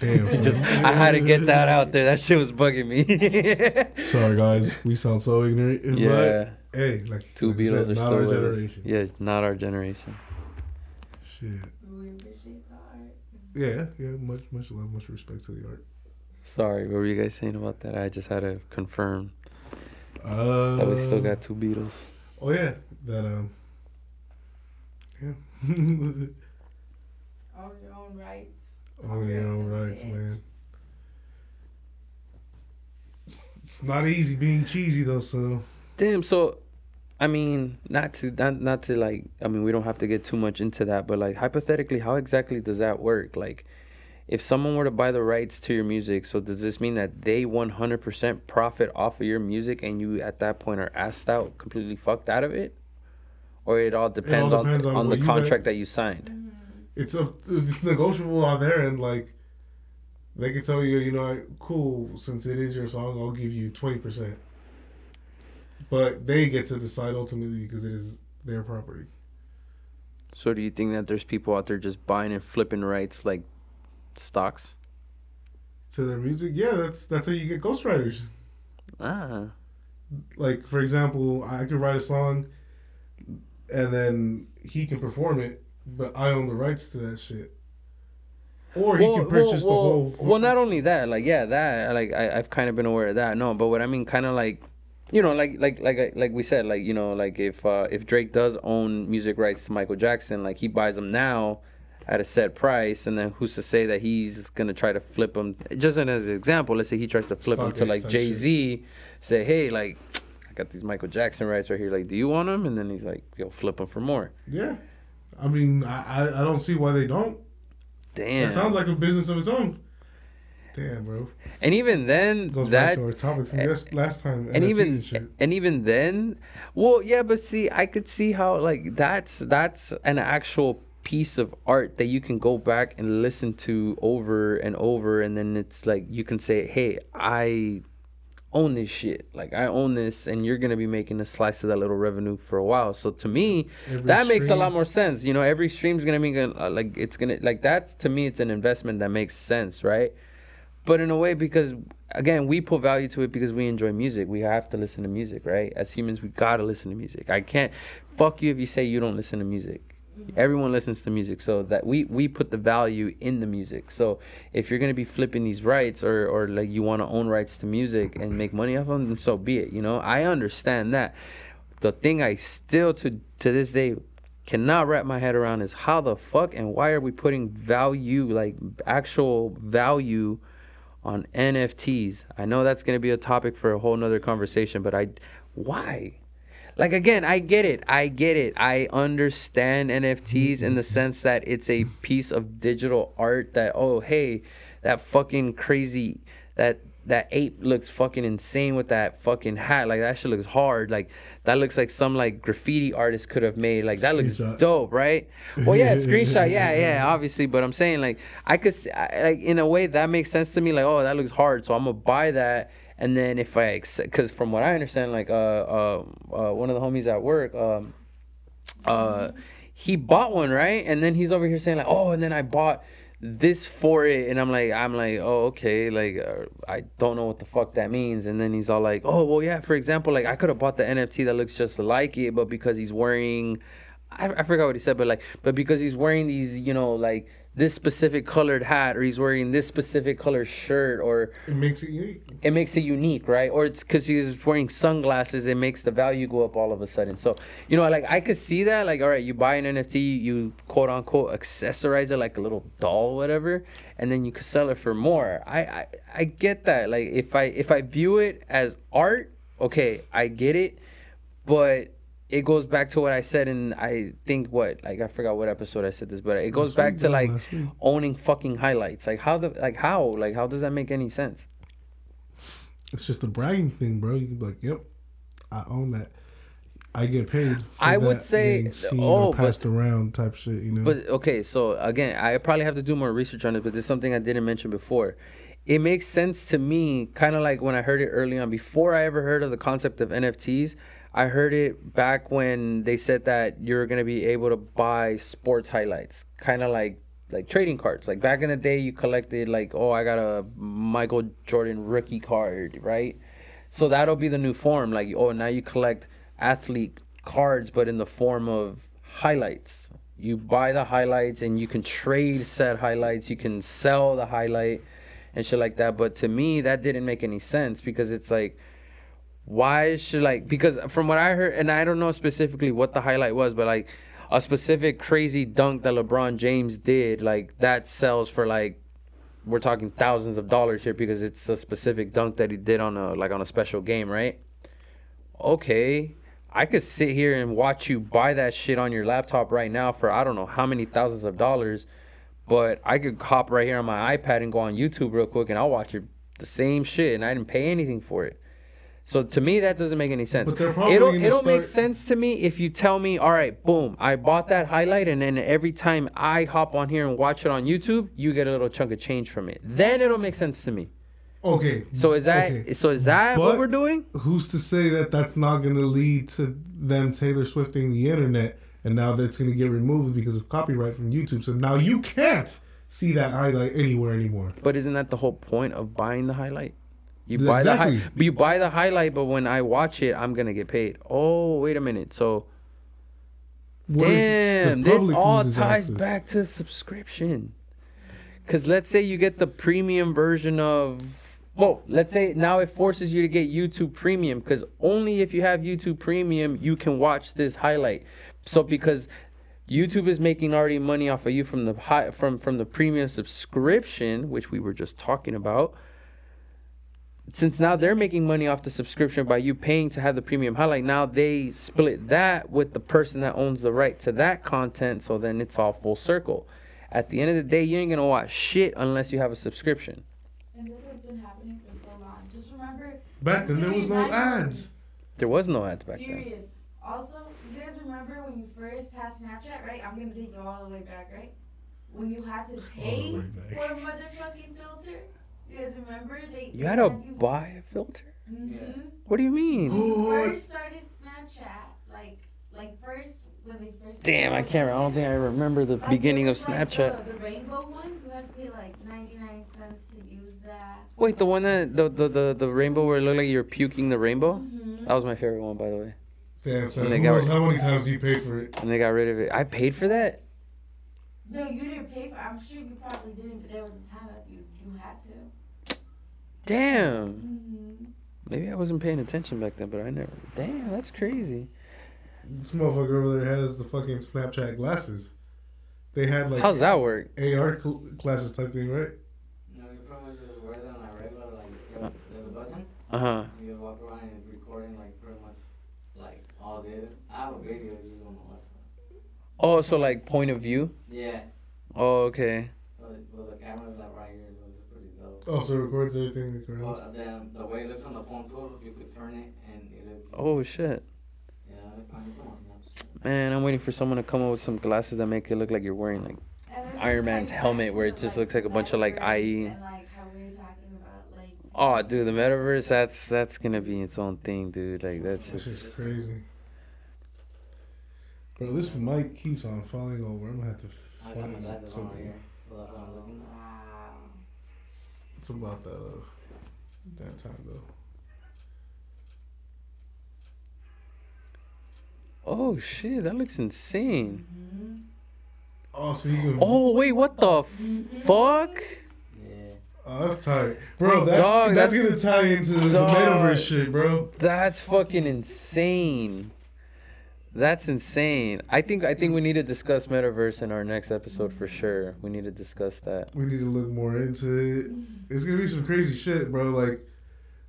Damn. Just I had to get that out there. That shit was bugging me. Sorry, guys. We sound so ignorant. yeah, But hey, like two like Beatles said, are not still our with generation. us. Yeah, not our generation. Shit. We appreciate the art. Yeah, yeah. Much, much love, much respect to the art. Sorry, what were you guys saying about that? I just had to confirm Uh, that we still got two Beatles. Oh yeah, that um. Yeah. Own your own rights. oh your own rights, man. It's, it's not easy being cheesy though. So Damn. So, I mean, not to not not to like. I mean, we don't have to get too much into that, but like hypothetically, how exactly does that work? Like, if someone were to buy the rights to your music, so does this mean that they 100% profit off of your music, and you at that point are asked out, completely fucked out of it, or it all depends, depends on on on, the contract that you signed? Mm-hmm. it's a it's negotiable on there, and like they can tell you, you know, cool. Since it is your song, I'll give you twenty percent. But they get to decide ultimately because it is their property. So, do you think that there's people out there just buying and flipping rights like stocks? To their music, yeah, that's that's how you get ghostwriters. Ah. like for example, I could write a song, and then he can perform it, but I own the rights to that shit. Or he can purchase the whole. Well, not only that, like yeah, that like I, I've kind of been aware of that. No, but what I mean, kind of like, you know, like like like like we said, like you know, like if uh, if Drake does own music rights to Michael Jackson, like he buys them now at a set price, and then who's to say that he's gonna try to flip them? Just as an example, let's say he tries to flip them to like Jay Z, say, hey, like I got these Michael Jackson rights right here, like do you want them? And then he's like, yo, flip them for more. yeah, I mean, I, I, I don't see why they don't. Damn. It sounds like a business of its own. Damn, bro. and even then, Goes that back to our topic from just last time. and even and and even then well yeah but see i could see how like that's that's an actual piece of art that you can go back and listen to over and over and then it's like you can say hey i own this shit. Like i own this and you're gonna be making a slice of that little revenue for a while. So to me Every that makes a lot more sense. You know every stream's gonna be gonna, uh, like it's gonna like that's to me it's an investment that makes sense right? But in a way because again we put value to it because we enjoy music. We have to listen to music right? As humans we gotta listen to music. I can't fuck you if you say you don't listen to music everyone listens to music so that we we put the value in the music so if you're gonna be flipping these rights or or like you want to own rights to music and make money off them then so be it you know i understand that the thing i still to to this day cannot wrap my head around is how the fuck and why are we putting value like actual value on NFTs. I know that's gonna be a topic for a whole nother conversation, but I why? Like again, I get it. I get it. I understand NFTs in the mm-hmm. sense that it's a piece of digital art that oh hey, that fucking crazy that that ape looks fucking insane with that fucking hat. Like that shit looks hard. Like that looks like some like graffiti artist could have made. Like that looks dope, right? Well, yeah, screenshot. Yeah, yeah, obviously. But I'm saying like I could I- like in a way that makes sense to me. Like oh, that looks hard, so I'm gonna buy that. And then if I accept, because from what I understand, like uh uh, uh one of the homies at work um uh he bought one right? And then he's over here saying like oh and then i bought this for it. And i'm like i'm like oh okay like uh, i don't know what the fuck that means. And then he's all like oh well yeah for example like i could have bought the nft that looks just like it but because he's wearing I, I forgot what he said but like but because he's wearing these you know like this specific colored hat or he's wearing this specific color shirt or It makes it unique. it makes it unique, right? Or it's because he's wearing sunglasses, it makes the value go up all of a sudden. So, you know, like I could see that. Like, all right, you buy an NFT, you quote unquote accessorize it like a little doll, whatever, and then you could sell it for more. I, I, I get that. Like, if I if I view it as art, okay, I get it, but it goes back to what I said in I think what like I forgot what episode I said this, but it goes back to like owning fucking highlights. Like how the like how like how does that make any sense? It's just a bragging thing, bro. You can be like, "Yep, I own that. I get paid." For I would say- oh, or but- passed around type shit. You know, But okay, so again, I probably have to do more research on it, but there's something I didn't mention before. It makes sense to me, kind of like when I heard it early on, before I ever heard of the concept of NFTs. I heard it back when they said that you're gonna be able to buy sports highlights, kind of like like trading cards. Like back in the day, you collected like, oh, I got a Michael Jordan rookie card, right? So that'll be the new form. Like, oh, now you collect athlete cards, but in the form of highlights. You buy the highlights and you can trade said highlights. You can sell the highlight and shit like that. But to me, that didn't make any sense because it's like, why should like because from what I heard, and I don't know specifically what the highlight was, but like a specific crazy dunk that LeBron James did, like that sells for like we're talking thousands of dollars here because it's a specific dunk that he did on a like on a special game, right? Okay, I could sit here and watch you buy that shit on your laptop right now for I don't know how many thousands of dollars, but I could hop right here on my iPad and go on YouTube real quick and I'll watch the same shit and I didn't pay anything for it. So to me that doesn't make any sense. But they're probably it'll gonna it'll make start- sense to me if you tell me, all right, boom, I bought that highlight and then every time I hop on here and watch it on YouTube, you get a little chunk of change from it. Then it'll make sense to me. okay. So is that okay. so is that what we're doing? Who's to say that that's not going to lead to them Taylor Swifting the internet, and now that's going to get removed because of copyright from YouTube. So now you can't see that highlight anywhere anymore. But isn't that the whole point of buying the highlight? You buy the hi- you buy the highlight, but when I watch it, I'm gonna get paid. Oh, wait a minute. So What damn, this all ties access? back to subscription. Cause let's say you get the premium version of well, let's say now it forces you to get YouTube Premium because only if you have YouTube Premium you can watch this highlight. So because YouTube is making already money off of you from the high from from the premium subscription, which we were just talking about. Since now they're making money off the subscription by you paying to have the premium highlight, now they split that with the person that owns the right to that content. So then it's all full circle. At the end of the day, you ain't gonna watch shit unless you have a subscription. And this has been happening for so long. Just remember. Back then, there was no ads. There was no ads back then. Period. Also, you guys remember when you first had Snapchat, right? I'm gonna take you all the way back, right? When you had to pay for a motherfucking filter. You remember they? You had to buy a filter? Mm-hmm. What do you mean? What? First started Snapchat, like like first when they first. Damn, I can't. Remember. I don't think I remember the Like, beginning of was like Snapchat. the, the rainbow one, you had to pay like 99 cents to use that. Wait, the one that the the the, the rainbow where it looked like you're puking the rainbow? Mm-hmm. That was my favorite one, by the way. Damn, son. And they got how many times you paid for it? And they got rid of it. I paid for that. No, you didn't pay for. I'm sure you probably didn't, but there was a time that you you had to. Damn. Mm-hmm. Maybe I wasn't paying attention back then, but I never. Damn, that's crazy. This motherfucker over there has the fucking Snapchat glasses. They had like How's that work? AR cl- glasses type thing, right? No, you pretty much just wear them like regular, like you know, there's a button. Uh huh. and You walk around and recording like pretty much like all day. I have a video if you want to watch it. Oh, so like point of view. Yeah. Oh, okay. So well, the camera's like right here, so it's pretty dope. Oh, so it records everything. that goes- Well, then the way it looks on the phone too, you could turn it and it'll. Oh shit. Yeah, it's fine. Come on, Snapchat. Man, I'm waiting for someone to come up with some glasses that make it look like you're wearing like. Iron Man's helmet where it just looks like a bunch of, like, IE. And like how we were talking about like. Oh, dude, the metaverse. That's that's gonna be its own thing, dude. Like that's That's just just. crazy. Bro, this mic keeps on falling over. I'm gonna have to I got my find glasses on right something. It's about that uh, that time though. Oh shit, that looks insane. Mm-hmm. Oh, so you. Oh wait, what the fuck? Yeah. Oh, that's tight, bro. That's Dog, that's, that's- gonna tie into the Dog. metaverse shit, bro. That's fucking insane. That's insane. I think I think we need to discuss metaverse in our next episode for sure. We need to discuss that. We need to look more into it. It's gonna be some crazy shit, bro. Like,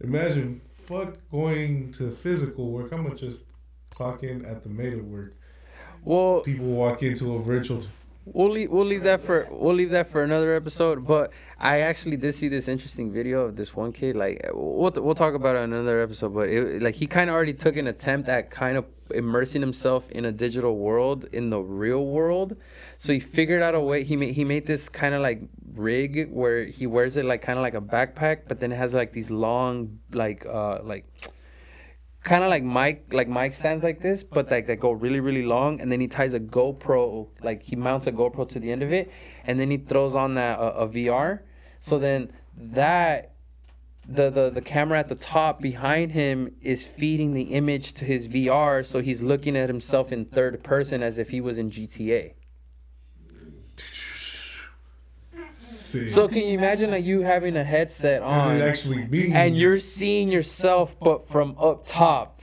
imagine fuck going to physical work. I'm gonna just clock in at the meta work. Well, People walk into a virtual. We'll leave we'll leave that for we'll leave that for another episode. But I actually did see this interesting video of this one kid. Like we'll we'll talk about it in another episode. But it, like he kind of already took an attempt at kind of immersing himself in a digital world in the real world. So he figured out a way. He made he made this kind of like rig where he wears it like kind of like a backpack, but then it has like these long like uh like kind of like mic like mic stands like this but like that go really really long and then he ties a GoPro like he mounts a GoPro to the end of it and then he throws on that a VR so then that the, the the camera at the top behind him is feeding the image to his VR so he's looking at himself in third person as if he was in GTA Sick. so can you imagine like you having a headset on it actually and you're seeing yourself but from up top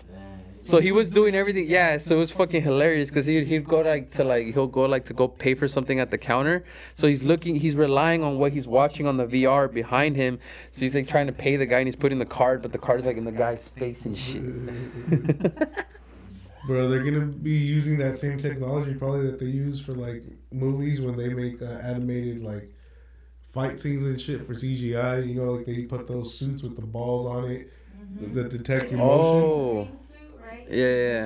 So he was doing everything. Yeah, so it was fucking hilarious because he'd, he'd go like to like he'll go like to go pay for something at the counter. So he's looking, he's relying on what he's watching on the VR behind him. So he's like trying to pay the guy and he's putting the card, but the card's like in the guy's face and shit. Bro, they're gonna be using that same technology probably that they use for like movies when they make uh, animated like fight scenes and shit for CGI. You know, like they put those suits with the balls on it that, that detect your motion. Oh. Green right? Yeah,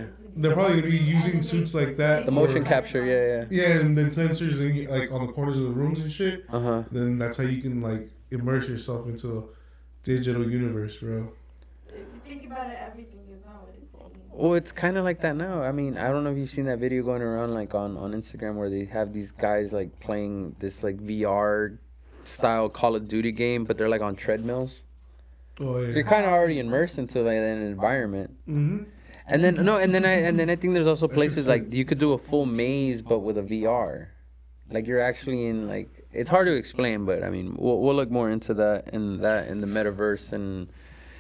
yeah. They're probably gonna be using suits like that. The motion for- capture, yeah, yeah, Yeah, and then sensors in, like on the corners of the rooms and shit. Uh huh. Then that's how you can like immerse yourself into a digital universe, bro. If you think about it, everything is not what it seems. Well, it's kind of like that now. I mean, I don't know if you've seen that video going around like on on Instagram where they have these guys like playing this like VR style Call of Duty game, but they're like on treadmills. Oh You're kind of already immersed into like an environment. Mm-hmm. And then no, and then I and then I think there's also places like you could do a full maze but with a VR, like you're actually in like it's hard to explain, but I mean we'll we'll look more into that in that in the metaverse and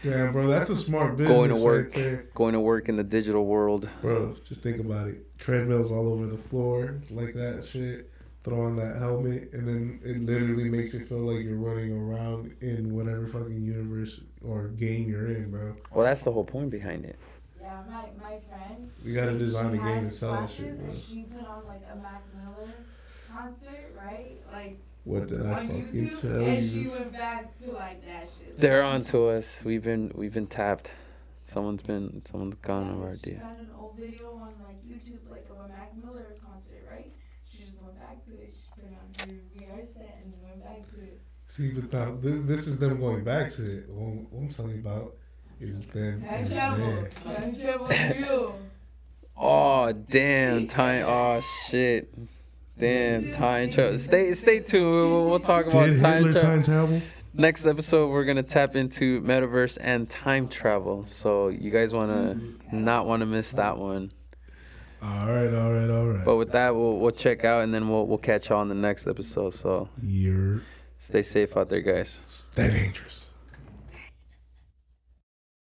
Damn, bro, that's a smart business going to work, right there. going to work in the digital world. Bro, just think about it. Treadmills all over the floor, like that shit. Throw on that helmet, and then it literally makes it feel like you're running around in whatever fucking universe or game you're in, bro. Well, that's the whole point behind it. Yeah, my, my friend. We gotta design a she game and sell that shit, bro. And she put on like a Mac Miller concert, right? Like What did I fucking YouTube, tell and she you? went back to like that shit. They're on to us. We've been we've been tapped. Someone's been someone's gone over our She idea. found an old video on like YouTube, like of a Mac Miller concert, right? She just went back to it. She put it on her VR set and went back to it. See, but now this, this is them going back to it. What, what I'm telling you about is them. Time travel. Time travel real. Oh damn time! Oh shit! Damn time travel. Stay stay tuned. We'll, we'll talk about Did time Hitler travel. time travel? Next episode, we're gonna tap into metaverse and time travel. So you guys wanna not wanna miss that one. All right, all right, all right. But with that, we'll we'll check out and then we'll we'll catch y'all on the next episode. So You're stay safe out there, guys. stay dangerous.